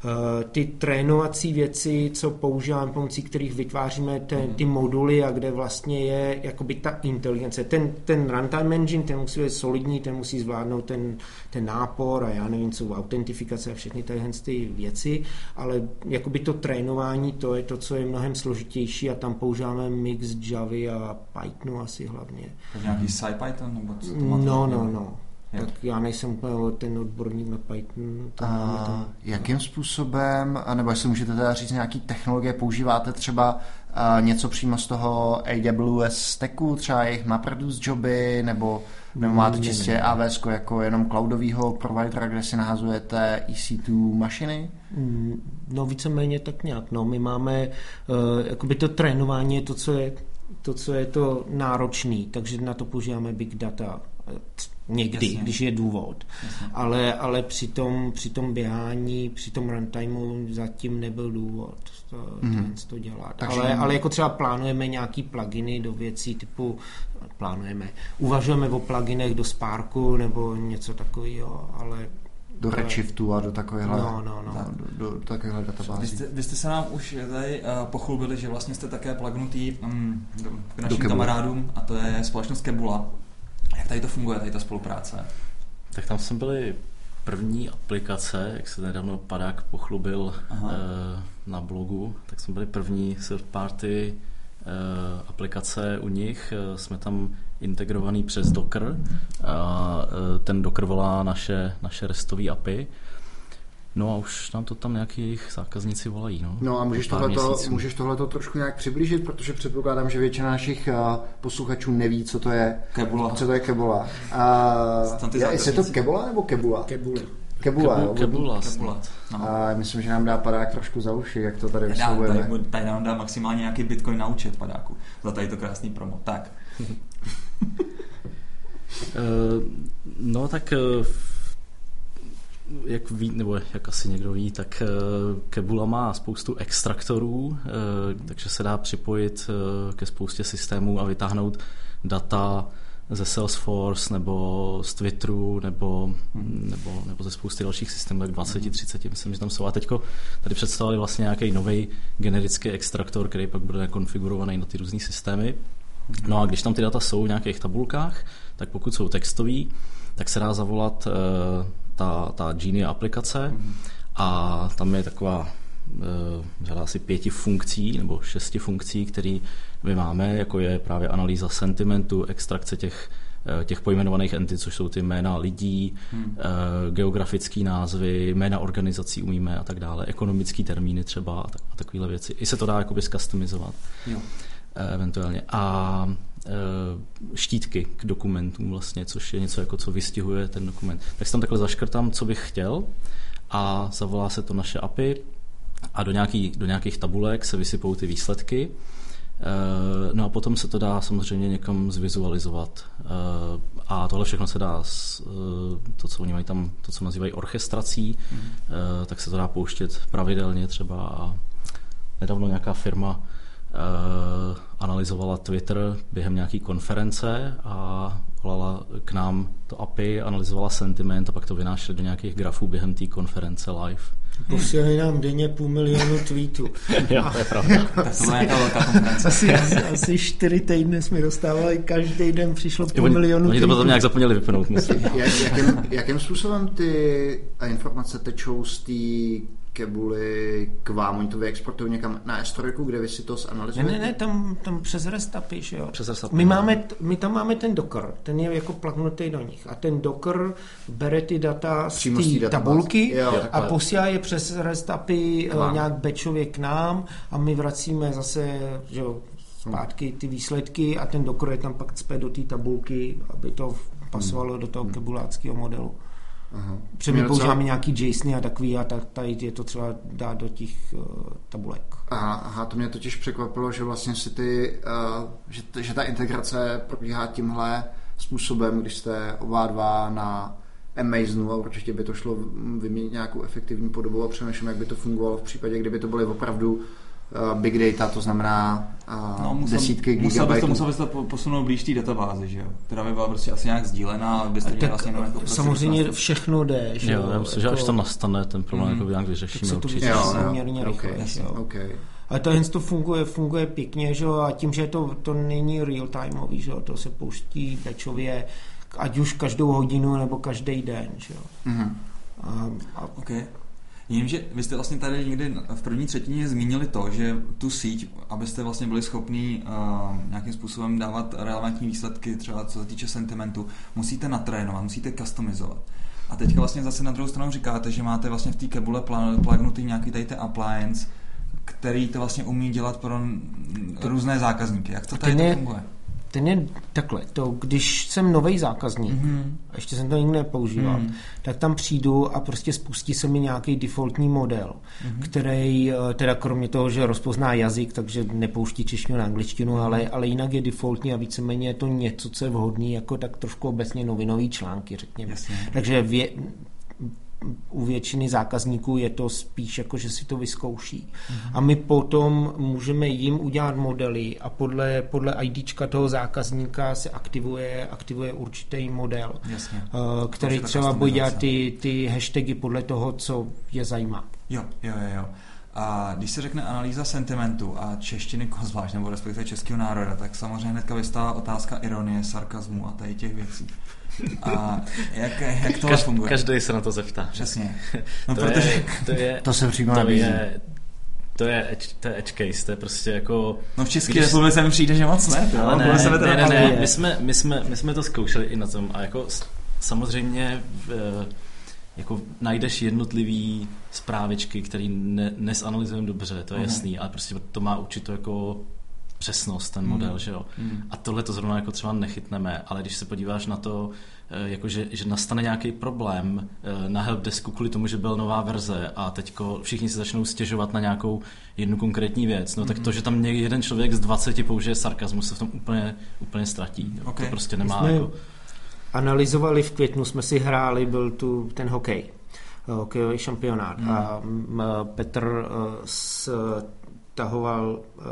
Eh, Ty trénovací věci, co používáme, pomocí kterých vytváříme ten, ty moduly a kde vlastně je jakoby ta inteligence. Ten, ten runtime engine, ten musí být solidní, ten musí zvládnout ten, ten nápor a já nevím, co autentifikace a všechny tyhle ty věci, ale jakoby to trénování, to je to, co je mnohem složitější a tam používáme mix Javy a Pythonu asi hlavně. Tak nějaký SciPython, nebo co to máte? No, no, no. Jo. Tak já nejsem úplně ten odborník na Python. To A tam. jakým způsobem, nebo jestli můžete teda říct nějaký technologie, používáte třeba a, něco přímo z toho AWS stacku, třeba jejich MapReduce joby, nebo, nebo máte Ne, čistě ne. AWS jako jenom cloudového providera, kde si nahazujete EC2 mašiny? Mm, No víceméně tak nějak. No, my máme, uh, jakoby to trénování je to, co je to, co je to náročný, takže na to používáme big data. Někdy, Jasně. když je důvod. Ale, ale při, tom, při tom běhání, při tom runtimeu zatím nebyl důvod to, mm. to dělat. Takže- Ale, ale jako třeba plánujeme nějaký pluginy do věcí typu, plánujeme, uvažujeme o pluginech do Sparku nebo něco takového, ale Do Redshiftu a do takovéhle, No, no, no. Do, do, do takovéhle Vy databází. jste, vy jste se nám už tady uh, pochlubili, že vlastně jste také plagnutý um, do, k našim kamarádům a to je společnost Kebula. Jak tady to funguje, tady ta spolupráce? Tak tam jsme byli první aplikace, jak se nedávno Padák pochlubil Aha. eh, na blogu, tak jsme byli první third party eh, aplikace u nich. Eh, Jsme tam integrovaný přes Docker a ten Docker volá naše, naše restové API. No a už nám to tam nějaký jejich zákazníci volají. No, No a můžeš tohleto, měsíců. můžeš tohleto trošku nějak přiblížit, protože předpokládám, že většina našich uh, posluchačů neví, co to je Kebula. Co to je Kebola? A, je, jestli je to. Kebola nebo Kebula? Kebule. Kebula, Kebu- jo. Kebula. Kebula. No. A myslím, že nám dá padák trošku za uši, jak to tady Dá, vyslovujeme. tady, tady nám dá maximálně nějaký bitcoin na účet padáku. Za tady to krásný promo. Tak. <laughs> Eh, No tak eh, v- jak ví, nebo jak asi někdo ví, tak eh, Kebula má spoustu extraktorů, eh, takže se dá připojit eh, ke spoustě systémů a vytáhnout data ze Salesforce nebo z Twitteru nebo, nebo, nebo ze spousty dalších systémů, tak 20, 30, myslím, že tam jsou. A teďko tady představili vlastně nějaký nový generický extraktor, který pak bude konfigurovaný na ty různé systémy. No a když tam ty data jsou v nějakých tabulkách, tak pokud jsou textový, tak se dá zavolat ta, ta Genie aplikace a tam je taková uh, řada asi pěti funkcí nebo šesti funkcí, které my máme, jako je právě analýza sentimentu, extrakce těch eh, těch pojmenovaných entit, což jsou ty jména lidí, hmm. geografické názvy, jména organizací umíme a tak dále, ekonomické termíny třeba a, tak, a takovéhle věci. I se to dá jakoby zcustomizovat Jo. Eh, eventuálně. A eh, štítky k dokumentům vlastně, což je něco jako co vystihuje ten dokument. Tak si tam takhle zaškrtám, co bych chtěl a zavolá se to naše API a do, nějaký, do nějakých tabulek se vysypou ty výsledky. Eh, No a potom se to dá samozřejmě někam zvizualizovat. A tohle všechno se dá, to, co oni mají tam, to, co nazývají orchestrací, eh, tak se to dá pouštět pravidelně třeba a nedávno nějaká firma analyzovala Twitter během nějaké konference a volala k nám to API, analyzovala sentiment a pak to vynášeli do nějakých grafů během té konference live. Posílali nám denně půl milionu tweetů. <laughs> jo, to je pravda. <laughs> To byla nějaká velká konference. Asi, asi, asi čtyři týdny jsme dostávali, každý den přišlo půl oni, milionu oni to potom nějak zapomněli vypnout, myslím. Jak, jakým, jakým způsobem ty informace tečou z té kebuly k vám? Oni to vyexportují někam na S3, kde vy si to Ne, zanalizujete? ne, ne, tam, tam přes REST API, že jo. Přes REST API, my, no. máme, my tam máme ten Docker, ten je jako plaknutý do nich. A ten Docker bere ty data z té tabulky Jo, a takhle. posílá je přes REST API K vám. eh, nějak batchově k nám a my vracíme zase že jo, zpátky ty výsledky a ten Docker je tam pak cpe do té tabulky, aby to pasovalo do toho kebuláckého modelu. Aha. Protože my docela- používáme nějaký JSON a takový a tak tady je to třeba dát do těch uh, tabulek. Aha, aha, to mě totiž překvapilo, že vlastně si ty, uh, že, že ta integrace probíhá tímhle způsobem, když jste oba dva na Amazonu a určitě by to šlo vyměnit nějakou efektivní podobu a přemýšlím, jak by to fungovalo v případě, kdyby to byly opravdu uh, big data, to znamená uh, No, musel, desítky musel bys gigabajtů. to, musel bys to po- posunout blíž té databázi, že jo? Která by byla prostě asi nějak sdílená, abyste měli Tak vlastně jenom jako samozřejmě prostě všechno jde. Že Jo, já myslím, že až jako- tam nastane ten problém, Mhm. jako nějak tak vyřešíme se to určitě. vyřeší Jo, jo. poměrně rychle. Okay, že jo. okay. Ale tohle to funguje, funguje pěkně, že jo, a tím, že to, to není real timeový, že jo, to se pouští batchově, ať už každou hodinu nebo každý den, že jo. Mhm. A, a OK. Vím, že vy jste vlastně tady někdy v první třetině zmínili to, že tu síť, abyste vlastně byli schopní uh, nějakým způsobem dávat relevantní výsledky, třeba co se týče sentimentu, musíte natrénovat, musíte customizovat. A teďka vlastně zase na druhou stranu říkáte, že máte vlastně v té kebule pla- plagnutý nějaký tady ten appliance, který to vlastně umí dělat pro různé zákazníky. Jak to tady to je- funguje? Ten je takhle, to, když jsem nový zákazník, mm-hmm. a ještě jsem to nikdy nepoužíval, mm-hmm. tak tam přijdu a prostě spustí se mi nějaký defaultní model, mm-hmm. který, eh, teda kromě toho, že rozpozná jazyk, takže nepouští češtinu na angličtinu, mm-hmm. ale, ale jinak je defaultní a víceméně je to něco, co je vhodný, jako tak trošku obecně novinový články, řekněme. Jasně. Takže vě, u většiny zákazníků je to spíš jako, že si to vyzkouší. Mm-hmm. A my potom můžeme jim udělat modely a podle, podle IDčka toho zákazníka se aktivuje, aktivuje určitý model, Jasně. Uh, který třeba bude dělat ty, ty hashtagy podle toho, co je zajímá. Jo, jo, jo, jo. A když se řekne analýza sentimentu a češtiny zvlášť, nebo respektive českého národa, tak samozřejmě hnedka vystává otázka ironie, sarkazmu a tady těch věcí. A jak, jak to Kaž, funguje? Každý se na to zeptá. Přesně. <laughs> No, to, protože... je, to, je, to se přímo to je, to je, edge, to je edge case, to je prostě jako... No v České když... republice mi přijde, že moc ne. Ale ne, ne, ne, ne, ne, my jsme, my, jsme, my jsme to zkoušeli i na tom a jako samozřejmě v, jako najdeš jednotlivý zprávičky, který ne, nesanalizujeme dobře, to je uh-huh. jasný, ale prostě to má určitou jako přesnost, ten model, mm. že jo. Mm. A tohle to zrovna jako třeba nechytneme, ale když se podíváš na to, eh, jako že, že nastane nějaký problém eh, na helpdesku kvůli tomu, že byl nová verze a teďko všichni se začnou stěžovat na nějakou jednu konkrétní věc, no mm. tak to, že tam jeden člověk z 20 použije sarkazmus, se v tom úplně, úplně ztratí. Okay. To prostě nemá jsme jako... analyzovali v květnu, jsme si hráli, byl tu ten hokej hokejový šampionát mm. a Petr eh, s stahoval uh,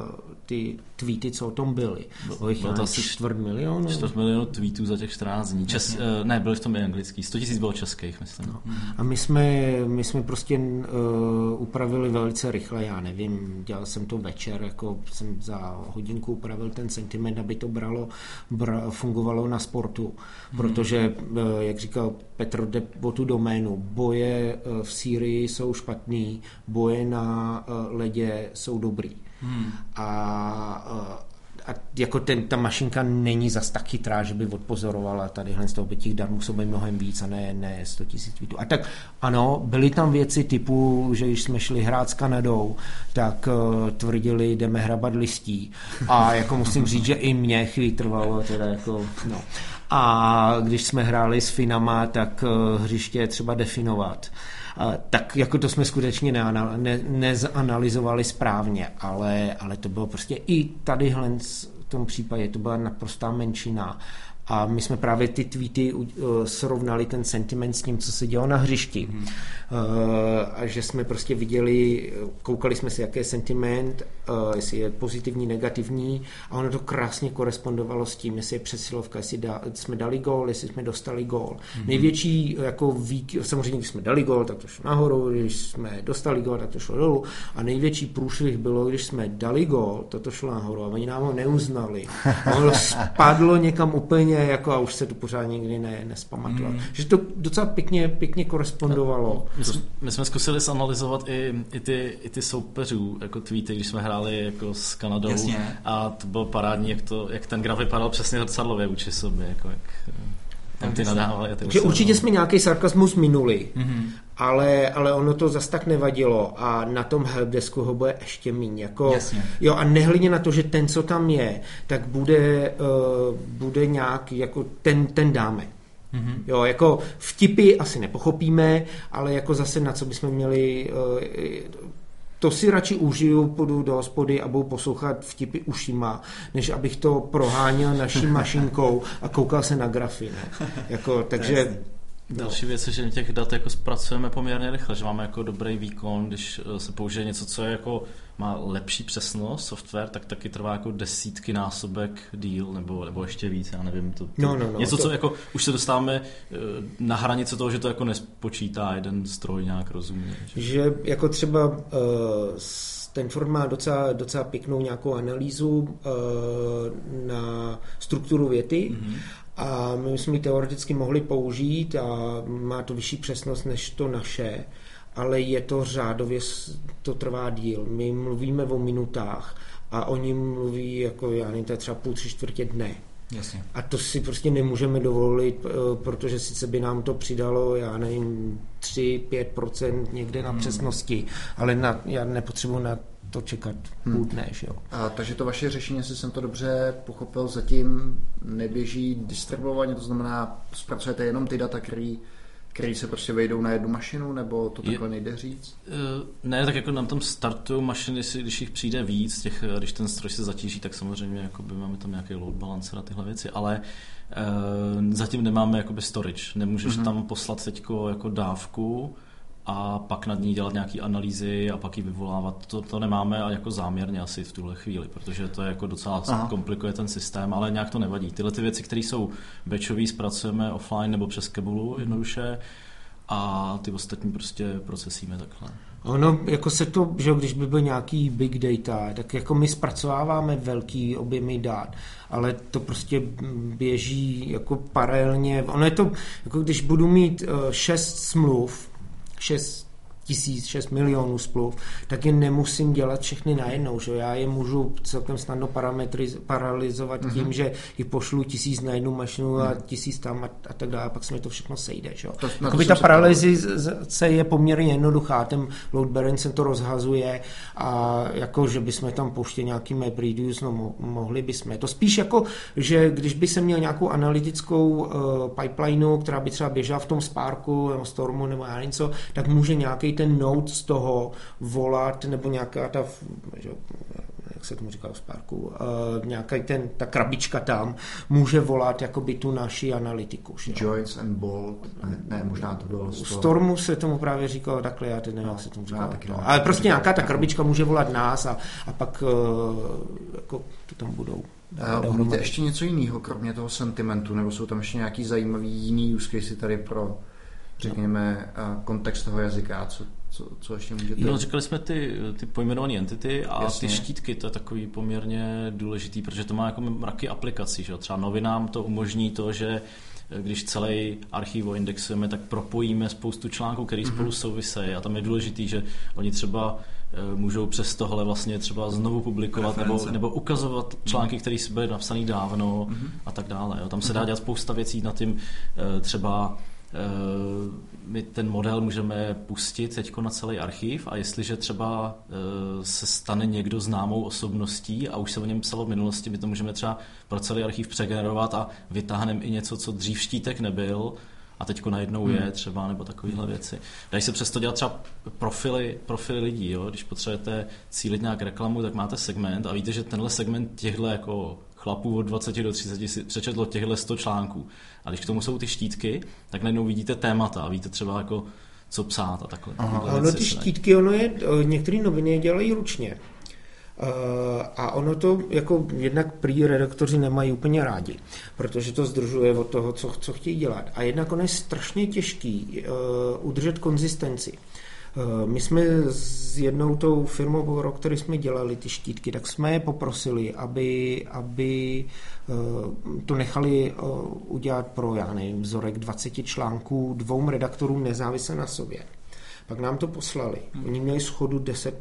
ty tweety, co o tom byly. Bylo jich to asi čtvrt milionu? Čtvrt milionu tweetů za těch 14 dní. Čes, uh, ne, byly v tom i anglický. 100 tisíc bylo českých, myslím. No. A my jsme, my jsme prostě uh, upravili velice rychle, já nevím, dělal jsem to večer, jako jsem za hodinku upravil ten sentiment, aby to bralo, bra, fungovalo na sportu, hmm. protože, uh, jak říkal Petr, jde o tu doménu. Boje uh, v Sýrii jsou špatný, boje na uh, ledě jsou dobrý. Hmm. A, a jako ten, ta mašinka není zas tak chytrá, že by odpozorovala tady z toho by těch dar muselo být mnohem víc a ne, ne 100 tisíc tweetů. A tak ano, byly tam věci typu, že když jsme šli hrát s Kanadou, tak uh, tvrdili, jdeme hrabat listí. A jako musím říct, že i mě chvíli trvalo teda jako, no. A když jsme hráli s Finama, tak uh, hřiště je třeba definovat tak jako to jsme skutečně neanal, ne, nezanalizovali správně, ale, ale to bylo prostě i tadyhle v tom případě, to byla naprostá menšina a my jsme právě ty tweety uh, srovnali ten sentiment s tím, co se dělo na hřišti. Mm. A že jsme prostě viděli, koukali jsme si, jaký je sentiment, uh, jestli je pozitivní, negativní a ono to krásně korespondovalo s tím, jestli je přesilovka, jestli da, jsme dali gól, jestli jsme dostali gól. Mm. Největší jako vík, samozřejmě, když jsme dali gól, tak to šlo nahoru, když jsme dostali gól, tak to šlo dolů a největší průšvih bylo, když jsme dali gól, to to šlo nahoru a oni nám ho neuznali. ono <laughs> spadlo někam úplně jako a už se to pořád nikdy ne, nespamatoval. Mm. Že to docela pěkně, pěkně korespondovalo. My jsme, my jsme zkusili zanalizovat i, i, ty, i ty soupeřů, jako tweety, když jsme hráli jako s Kanadou Jasně. a to bylo parádní, jak, to, jak ten graf vypadal přesně zrcadlově vůči sobě, jako jak tam ty nadávali. Že určitě jsme nějaký sarkazmus minuli, mm-hmm. Ale, ale ono to zas tak nevadilo a na tom helpdesku ho bude ještě míň. Jako, Jasně. jo, a nehledě na to, že ten, co tam je, tak bude, uh, bude nějak, jako ten, ten dáme. Mm-hmm. Jo, jako vtipy asi nepochopíme, ale jako zase na co bychom měli uh, to si radši užiju, půjdu do hospody a budu poslouchat vtipy ušima, než abych to proháněl naší <laughs> mašinkou a koukal se na grafy. Ne? Jako, <laughs> takže No. Další věc je, že těch dat jako zpracujeme poměrně rychle, že máme jako dobrý výkon, když eh, se použije něco, co je jako má lepší přesnost software, tak taky trvá jako desítky násobek díl, nebo, nebo ještě víc, já nevím. To, to no, no, no, něco, to... co jako už se dostáváme eh, na hranice toho, že to jako nespočítá jeden stroj nějak rozumně. Že, že jako třeba uh, ten Ford má docela, docela pěknou nějakou analýzu uh, na strukturu věty mm-hmm a my jsme ji teoreticky mohli použít a má to vyšší přesnost než to naše, ale je to řádově, to trvá díl. My mluvíme o minutách a oni mluví jako, já nevím, to je třeba půl, tři čtvrtě dne. Jasně. A to si prostě nemůžeme dovolit, eh, protože sice by nám to přidalo, já nevím, 3-5% někde na hmm. přesnosti, ale na, já nepotřebuji na to čekat půl dne, že jo. A, takže to vaše řešení, jestli jsem to dobře pochopil, zatím neběží distribuovaně, to znamená, zpracujete jenom ty data, který který se prostě vejdou na jednu mašinu, nebo to takhle je, nejde říct? Uh, ne, tak jako na tom startu mašiny, když jich přijde víc, těch, když ten stroj se zatíží, tak samozřejmě jakoby máme tam nějaký load balancer a tyhle věci, ale uh, zatím nemáme jakoby storage. Nemůžeš mm-hmm. tam poslat teďko jako dávku, a pak nad ní dělat nějaké analýzy a pak ji vyvolávat. To, to nemáme a jako záměrně asi v tuhle chvíli, protože to je jako docela Aha. komplikuje ten systém, ale nějak to nevadí. Tyhle ty věci, které jsou batchové, zpracujeme offline nebo přes Kebulu jednoduše a ty ostatní prostě procesíme takhle. Ono, jako se to, že když by byl nějaký big data, tak jako my zpracováváme velký objemy dát, ale to prostě běží jako paralelně. Ono je to, jako když budu mít uh, šest smluv, 6 tisíc, 6 milionů spluv, tak je nemusím dělat všechny najednou, že já je můžu celkem snadno paralizovat mm-hmm. tím, že ji pošlu tisíc na jednu mašinu a mhm. tisíc tam a, a tak dále, a pak se mi to všechno sejde, že to, Jakoby ta paralizace je poměrně jednoduchá, ten load balance to rozhazuje a jako, že bychom tam pouštěli nějaký map reduce, no mohli bychom. To spíš jako, že když by se měl nějakou analytickou uh, pipelineu, která by třeba běžela v tom Sparku nebo Stormu nebo já něco, tak může nějaký ten node z toho volat, nebo nějaká ta, že, jak se tomu říká v Sparku, uh, nějaká ten, ta krabička tam může volat jakoby tu naši analytiku. Že? Joins and bolt, ne, ne, možná to bylo toho. Stormu se tomu právě říkalo takhle, já teď nevím, no, jak se tomu říkalo. No, ale prostě nějaká ta krabička může volat nás a, a pak uh, jako to tam budou. Uh, umíte ještě něco jiného, kromě toho sentimentu, nebo jsou tam ještě nějaký zajímavý jiný use tady pro řekněme, kontext toho jazyka, co, co, co ještě můžete... No, říkali jsme ty, ty pojmenované entity a Jasně. ty štítky, to je takový poměrně důležitý, protože to má jako mraky aplikací, že Třeba novinám to umožní to, že když celý archiv indexujeme, tak propojíme spoustu článků, které mm-hmm. spolu souvisejí a tam je důležitý, že oni třeba eh, můžou přes tohle vlastně třeba znovu publikovat nebo, nebo ukazovat mhm. články, které byly napsané dávno mm-hmm. a tak dále. Jo. Tam se dá mhm. dělat spousta věcí na tím eh, třeba Eh, my ten model můžeme pustit teď na celý archiv a jestliže třeba eh, se stane někdo známou osobností a už se o něm psalo v minulosti, my to můžeme třeba pro celý archiv přegenerovat a vytáhneme i něco, co dřív štítek nebyl a teď najednou hmm. je třeba, nebo takovéhle věci. Dají se přesto dělat třeba profily, profily lidí, jo? když potřebujete cílit nějak reklamu, tak máte segment a víte, že tenhle segment těchto jako chlapů od 20 do 30 si přečetlo těchto 100 článků. A když k tomu jsou ty štítky, tak najednou vidíte témata a víte třeba jako co psát a takhle. Aha. Ono ty štítky, ono je, některé noviny je dělají ručně. A ono to jako jednak prý redaktoři nemají úplně rádi, protože to zdržuje od toho, co, co chtějí dělat. A jednak ono je strašně těžký uh, udržet konzistenci. Eh, my jsme s jednou tou firmou, pro který jsme dělali ty štítky, tak jsme je poprosili, aby, aby eh, to nechali eh, udělat pro, já nevím, vzorek 20 článků dvou redaktorům nezávisle na sobě. Pak nám to poslali. Oni měli schodu 10%.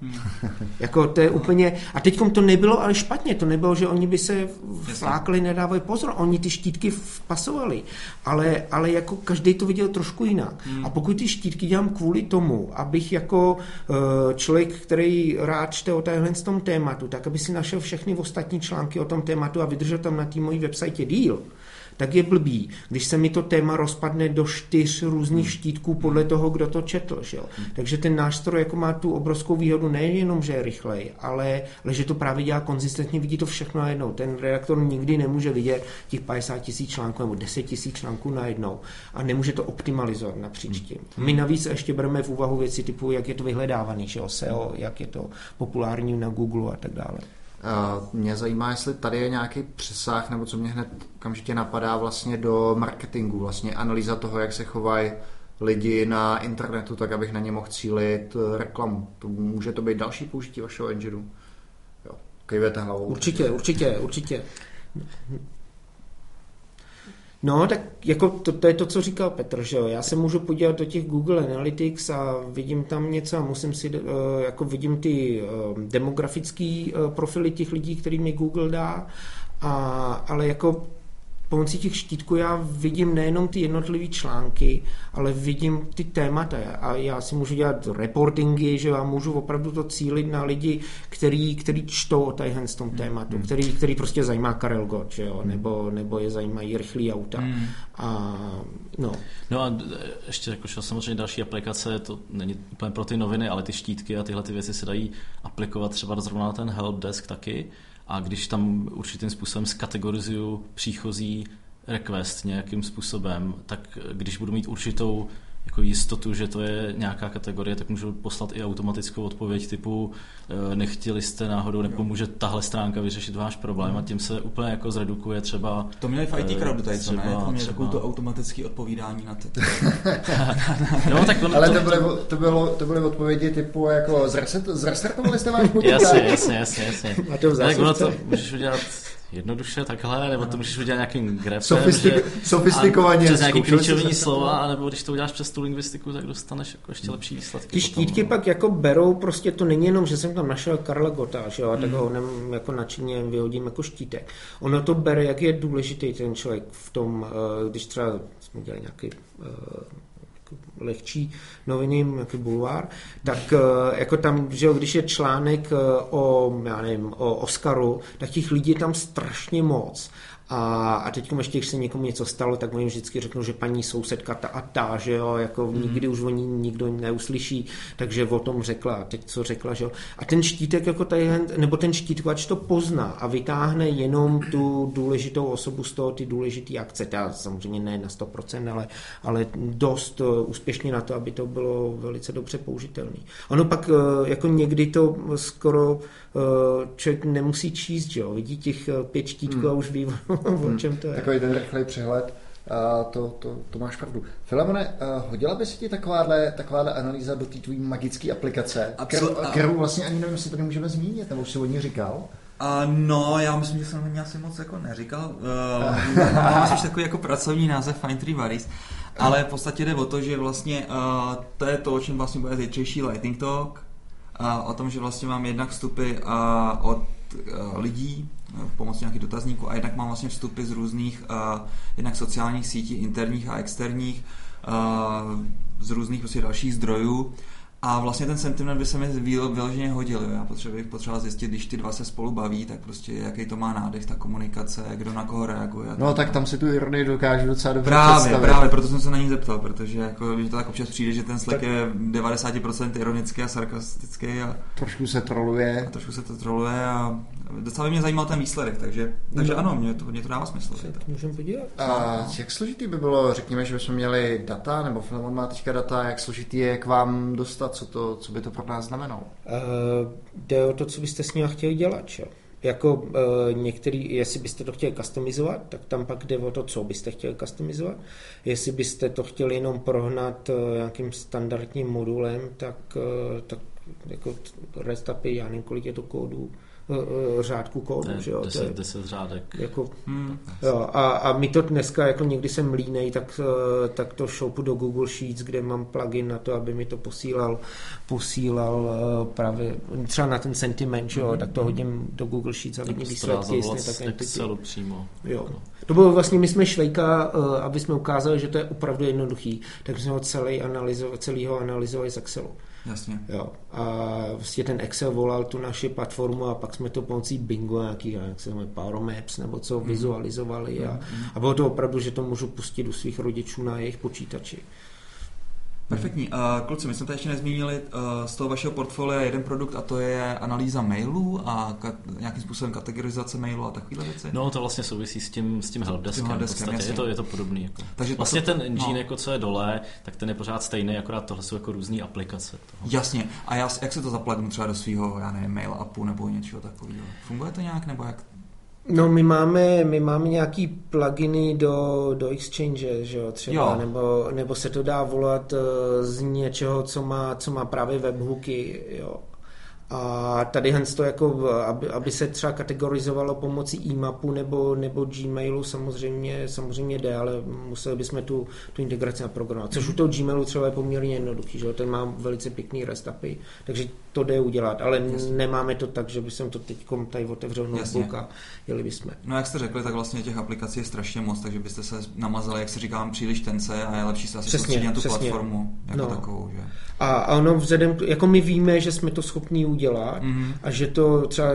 Hmm. <laughs> jako to je úplně... A teď to nebylo ale špatně. To nebylo, že oni by se flákli, nedávali pozor. Oni ty štítky pasovali. Ale, ale jako každý to viděl trošku jinak. Hmm. A pokud ty štítky dělám kvůli tomu, abych jako uh, člověk, který rád čte o téhle tom tématu, tak aby si našel všechny ostatní články o tom tématu a vydržel tam na té mojí website díl, tak je blbý, když se mi to téma rozpadne do čtyř různých hmm. štítků podle toho, kdo to četl. Že jo? Hmm. Takže ten nástroj jako má tu obrovskou výhodu nejenom, že je rychlej, ale, ale že to právě dělá konzistentně, vidí to všechno najednou. Ten redaktor nikdy nemůže vidět těch 50 tisíc článků nebo 10 tisíc článků najednou a nemůže to optimalizovat napříč hmm. tím. My navíc ještě bereme v úvahu věci typu, jak je to vyhledávaný, že jo? SEO, jak je to populární na Google a tak dále. Mě zajímá, jestli tady je nějaký přesah, nebo co mě hned okamžitě napadá vlastně do marketingu, vlastně analýza toho, jak se chovají lidi na internetu, tak abych na ně mohl cílit eh, reklamu. To může to být další použití vašeho engineu? Jo, hlavou. Určitě, určitě, určitě. No, tak jako to, to je to, co říkal Petr, že jo. Já se můžu podívat do těch Google Analytics a vidím tam něco a musím si, uh, jako vidím ty uh, demografické uh, profily těch lidí, který mi Google dá, a, ale jako pomocí těch štítků já vidím nejenom ty jednotlivé články, ale vidím ty témata a já si můžu dělat reportingy, že já můžu opravdu to cílit na lidi, který, který čtou o tajhen z tom hmm. tématu, hmm. který, který prostě zajímá Karel Gott, že jo, hmm. nebo, nebo je zajímají rychlý auta. Hmm. A, no. no a ještě jako samozřejmě další aplikace, to není úplně pro ty noviny, ale ty štítky a tyhle ty věci se dají aplikovat třeba zrovna na ten helpdesk taky a když tam určitým způsobem skategorizuju příchozí request nějakým způsobem, tak když budu mít určitou jako jistotu, že to je nějaká kategorie, tak můžu poslat i automatickou odpověď typu eh, nechtěli jste náhodou, nepomůže tahle stránka vyřešit váš problém a tím se úplně jako zredukuje třeba... To měli v IT Crowdu tady, třeba, ne? Jako měli takovou to automatické odpovídání na ty. <laughs> <laughs> no, tak on, Ale to, to, byly, to, bylo, to byly odpovědi typu jako zrestartovali jste váš <laughs> počítač? Jasně, jasně, jasně, jasně. A to tak ono to můžeš udělat jednoduše takhle, nebo to můžeš udělat nějakým grafem, Sofistik, že, sofistikovaně. Přes nějaký klíčový slova, nebo když to uděláš přes tu lingvistiku, tak dostaneš jako ještě lepší výsledky. Ty štítky pak jako berou, prostě to není jenom, že jsem tam našel Karla Gota, že jo, a tak ho mm. nem, jako nadšeně vyhodím jako štítek. Ono to bere, jak je důležitý ten člověk v tom, eh, když třeba jsme dělali nějaký eh, lehčí noviny, jako bulvár, tak eh, jako tam, že jo, když je článek eh, o, já nevím, o Oscaru, tak těch lidí je tam strašně moc. A, a teď ještě, když se někomu něco stalo, tak oni vždycky řeknou, že paní sousedka ta a ta, že jo, jako mm. nikdy už o ní nikdo neuslyší, takže o tom řekla. A teď co řekla, že jo. A ten štítek jako tady, nebo ten štítkovač to pozná a vytáhne jenom tu důležitou osobu z toho, ty důležité akce. Ta samozřejmě ne na 100%, ale, ale dost uh, úspěšně na to, aby to bylo velice dobře použitelné. Ono pak uh, jako někdy to skoro uh, člověk nemusí číst, že jo. Vidí těch pět štítků hmm. a už ví, <laughs> <laughs> o čem to je. Takový ten rychlej přehled. A to, to, to máš pravdu. Filemone, hodila by se ti takováhle, takováhle analýza do té tvojí magické aplikace, kterou, kterou vlastně ani nevím, jestli to nemůžeme zmínit, nebo už si o ní říkal? Uh, no, já myslím, že jsem ani asi moc jako neříkal. Uh, <laughs> mám takový jako pracovní název Fine Tree Varies, ale v podstatě jde o to, že vlastně uh, to je to, o čem vlastně bude zítřejší Lightning Talk, uh, o tom, že vlastně mám jednak vstupy uh, od lidí, pomocí nějakých dotazníků a jednak mám vlastně vstupy z různých uh, jednak sociálních sítí, interních a externích, uh, z různých prostě dalších zdrojů a vlastně ten sentiment by se mi vyloženě hodil. Já potřebuji potřeba zjistit, když ty dva se spolu baví, tak prostě jaký to má nádech, ta komunikace, kdo na koho reaguje. No tak tam si tu ironii dokážu docela dobře Právě, představit. právě, proto jsem se na ní zeptal, protože jako, že to tak občas přijde, že ten tak... je 90% ironický a sarkastický. A, trošku se troluje. A trošku se to troluje a docela by mě zajímal ten výsledek, takže, takže no. ano, mě to, mě to dává smysl. Můžeme podívat. A jak složitý by bylo, řekněme, že bychom měli data, nebo Filemon má teďka data, jak složitý je k vám dostat, co, to, co by to pro nás znamenalo? Uh, jde o to, co byste s ním chtěli dělat, čo? Jako uh, některý, jestli byste to chtěli customizovat, tak tam pak jde o to, co byste chtěli customizovat. Jestli byste to chtěli jenom prohnat uh, nějakým standardním modulem, tak, uh, tak jako REST API, já nevím, kolik je to kódu, Eh, řádku kódu. Ne, že jo? 10, je, 10 řádek. Jako, hmm. jo, a, a my to dneska, jako někdy jsem línej, tak, eh, tak to šoupu do Google Sheets, kde mám plugin na to, aby mi to posílal, posílal eh, právě třeba na ten sentiment, že jo, hmm. tak to hodím do Google Sheets a vidím výsledky. Jestli tak Excelu přímo. Jo. To bylo vlastně, my jsme Švejka, aby jsme ukázali, že to je opravdu jednoduchý, tak jsme ho celý analyzo, celýho analyzovali z Excelu. Jasně. Jo. A vlastně ten Excel volal tu naši platformu a pak jsme to pomocí Bingo, nějaký, jak se jmenuje, Power Maps nebo co, mm. vizualizovali a, mm. a bylo to opravdu, že to můžu pustit u svých rodičů na jejich počítači. Perfektní. Uh, kluci, my jsme tady ještě nezmínili uh, z toho vašeho portfolia jeden produkt a to je analýza mailů a nějakým způsobem kategorizace mailů a takovéhle věci. No to vlastně souvisí s tím, s tím helpdeskem. S tím helpdeskem je to, je to podobný. Jako. Takže vlastně to, ten engine, no. jako co je dole, tak ten je pořád stejný, akorát tohle jsou jako různé aplikace. Toho. Jasně. A já, jak se to zaplagnu třeba do svého, já nevím, mail appu nebo něčeho takového? Funguje to nějak nebo jak? No my máme, my máme nějaký pluginy do, do Exchange, že jo, třeba, jo. Nebo, nebo se to dá volat uh, z něčeho, co má, co má právě webhooky, jo. A tady hens to jako, aby, aby se třeba kategorizovalo pomocí e-mapu nebo, nebo Gmailu samozřejmě, samozřejmě jde, ale museli bychom tu, tu integraci naprogramovat. Což u toho Gmailu třeba je poměrně jednoduchý, že ten má velice pěkný REST API, takže to jde udělat, ale Jasně. nemáme to tak, že bychom to teď tady otevřel notebook a jeli bychom. No jak jste řekli, tak vlastně těch aplikací je strašně moc, takže byste se namazali, jak se říkám, příliš tence a je lepší se asi přesně, na tu přesně. platformu jako no. takovou. Že? A, a ono vzhledem, jako my víme, že jsme to schopni udělat mm-hmm. a že to třeba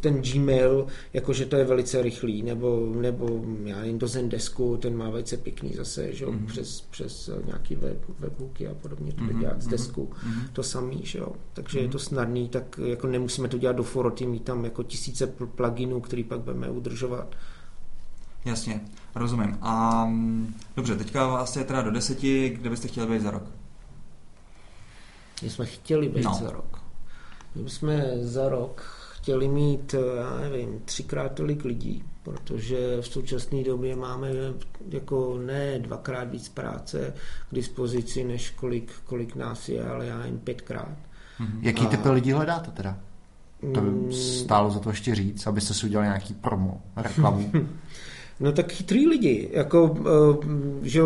ten Gmail, jakože to je velice rychlý, nebo, nebo já nevím, do Zendesku, ten má velice pěkný zase, že mm-hmm. přes, přes nějaký web, webhooky a podobně, to mm-hmm. dělat z desku, mm-hmm. to samý, že jo. Takže mm-hmm. To snadný, tak jako nemusíme to dělat do foroty, mít tam jako tisíce pluginů, který pak budeme udržovat. Jasně, rozumím. A dobře, teďka vás je teda do deseti, kde byste chtěli být za rok? My jsme chtěli být no. za rok. My jsme za rok chtěli mít, já nevím, třikrát tolik lidí, protože v současné době máme jako ne dvakrát víc práce k dispozici, než kolik, kolik nás je, ale já jen pětkrát. Mm-hmm. Jaký typy lidí hledáte teda? To by stálo za to ještě říct, abyste si udělali nějaký promo, reklamu. <laughs> no tak chytrý lidi, jako, eh, že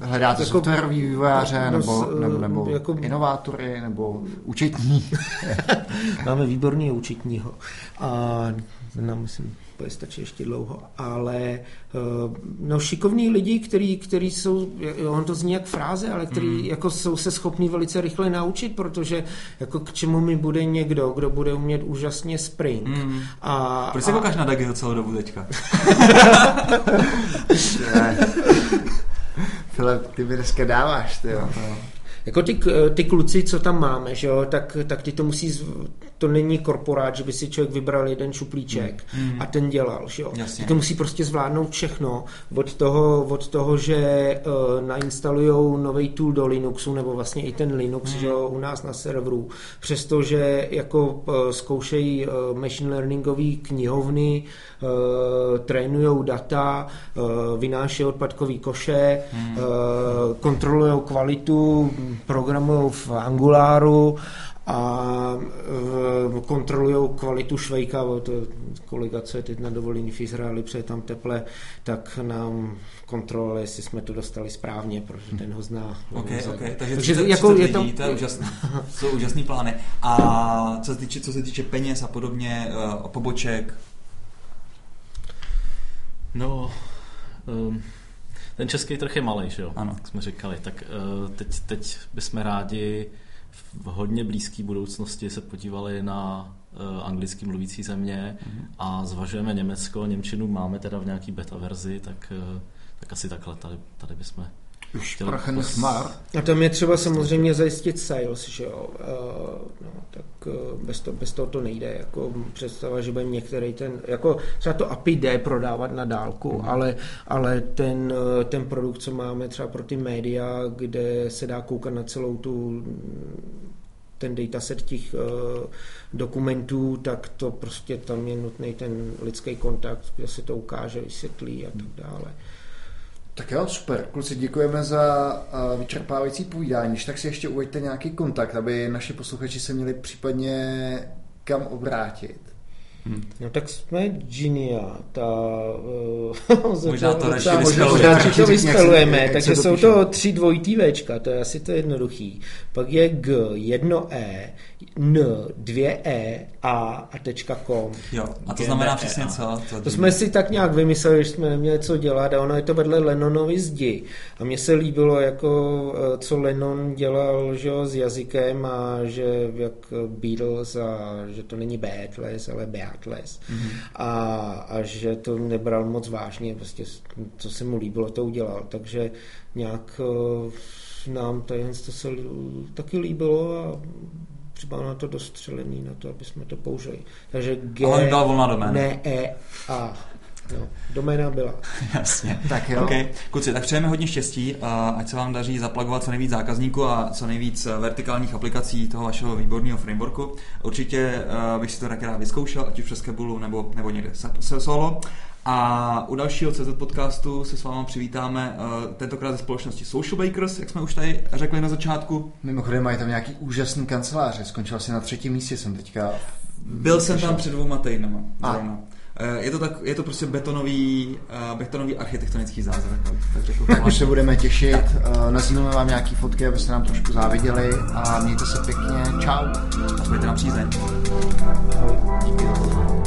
Hledáte jako, softwarový vývojáře, no, nebo, nebo, nebo jako, inovátory, nebo účetní? <laughs> Máme výborný účetního. A nám myslím, bude stačit ještě dlouho, ale eh, no, šikovní lidi, který, který jsou, on to zní jak fráze, ale který mm. jako jsou se schopní velice rychle naučit, protože jako k čemu mi bude někdo, kdo bude umět úžasně Spring. Mm. A, Proč se koukáš na Dagiho celou dobu teďka? <laughs> Filip, ty mi dneska dáváš, ty jo. Jako ty, ty kluci, co tam máme, že jo, tak, tak ty to musí, to není korporát, že by si člověk vybral jeden šuplíček mm. a ten dělal, že jo. Ty to musí prostě zvládnout všechno, od toho, od toho že uh, nainstalujou nový tool do Linuxu, nebo vlastně i ten Linux, mm. že jo, u nás na serveru, přestože jako uh, zkoušejí uh, machine learningový knihovny, uh, trénujou data, uh, vynášejí odpadkový koše, mm. uh, kontrolují kvalitu, programují v Angularu a uh, kontrolují kvalitu švejka, to kolega, co je teď na dovolení v Izraeli, protože tam teple, tak nám kontroluje, jestli jsme to dostali správně, protože ten ho zná. Okay, okay. Takže, Takže 30, jako 30 je to... to je úžasný. jsou úžasný plány. A co se týče, co se týče peněz a podobně, uh, poboček, No, um, ten český trh je malý, že jo? Ano. Jak jsme říkali. Tak uh, teď, teď bychom rádi v hodně blízké budoucnosti se podívali na uh, anglicky mluvící země mm-hmm. a zvažujeme Německo, Němčinu máme teda v nějaký beta verzi, tak, uh, tak asi takhle tady, tady bychom už prachen smar. A tam je třeba samozřejmě zajistit sales, že jo. Uh, no, tak uh, bez, to, bez toho to nejde. Jako představa, že bude některý ten, jako třeba to API jde prodávat na dálku, mm. ale, ale ten, uh, ten produkt, co máme třeba pro ty média, kde se dá koukat na celou tu ten dataset těch uh, dokumentů, tak to prostě tam je nutný ten lidský kontakt, kde se to ukáže, vysvětlí a tak dále. Tak jo, super. Kluci, děkujeme za uh, vyčerpávající povídání. Když tak si ještě uveďte nějaký kontakt, aby naši posluchači se měli případně kam obrátit. Hmm. No tak jsme Genia, ta... <laughs> Uh, možná to radši to vyspelujeme, takže jsou to tři dvojitý Včka, to je asi to jednoduchý. Pak je G, jedno E, N, dvě E, A a tečka com. Jo, a to znamená přesně co? To, to jsme si tak nějak vymysleli, že jsme neměli co dělat a ono je to vedle Lennonovy zdi. A mně se líbilo, jako eh, co Lennon dělal že, s jazykem a že jak Beatles a že to není Beatles, ale Beatles. Mm-hmm. A, a že to nebral moc vážně, prostě co se mu líbilo, to udělal. Takže nějak eh, nám tady to se taky líbilo a třeba na to dostřelený, na to, aby jsme to použili. Takže G, Ale dal volná doména. Ne, E, A. Jo, doména byla. <laughs> Jasně. tak jo. Okay. Kluci, tak přejeme hodně štěstí, ať se vám daří zaplagovat co nejvíc zákazníků a co nejvíc eh, vertikálních aplikací toho vašeho výborného frameworku. Určitě uh, bych si to taky rád vyzkoušel, ať už přes Kebulu nebo, nebo někde se, se solo. A u dalšího CZ podcastu se s váma přivítáme uh, tentokrát ze společnosti Social Bakers, jak jsme už tady řekli na začátku. Mimochodem mají tam nějaký úžasný kanceláře, skončil si na třetím místě, jsem teďka... Byl jsem tam před dvouma týdnama. Zrovna. Je to, tak, je to prostě betonový, uh, betonový architektonický zázrak. Tak, řekl, tak už se budeme těšit, uh, nazvíme vám nějaký fotky, abyste nám trošku záviděli a mějte se pěkně, čau. A nám přízeň. Díky za pozornost.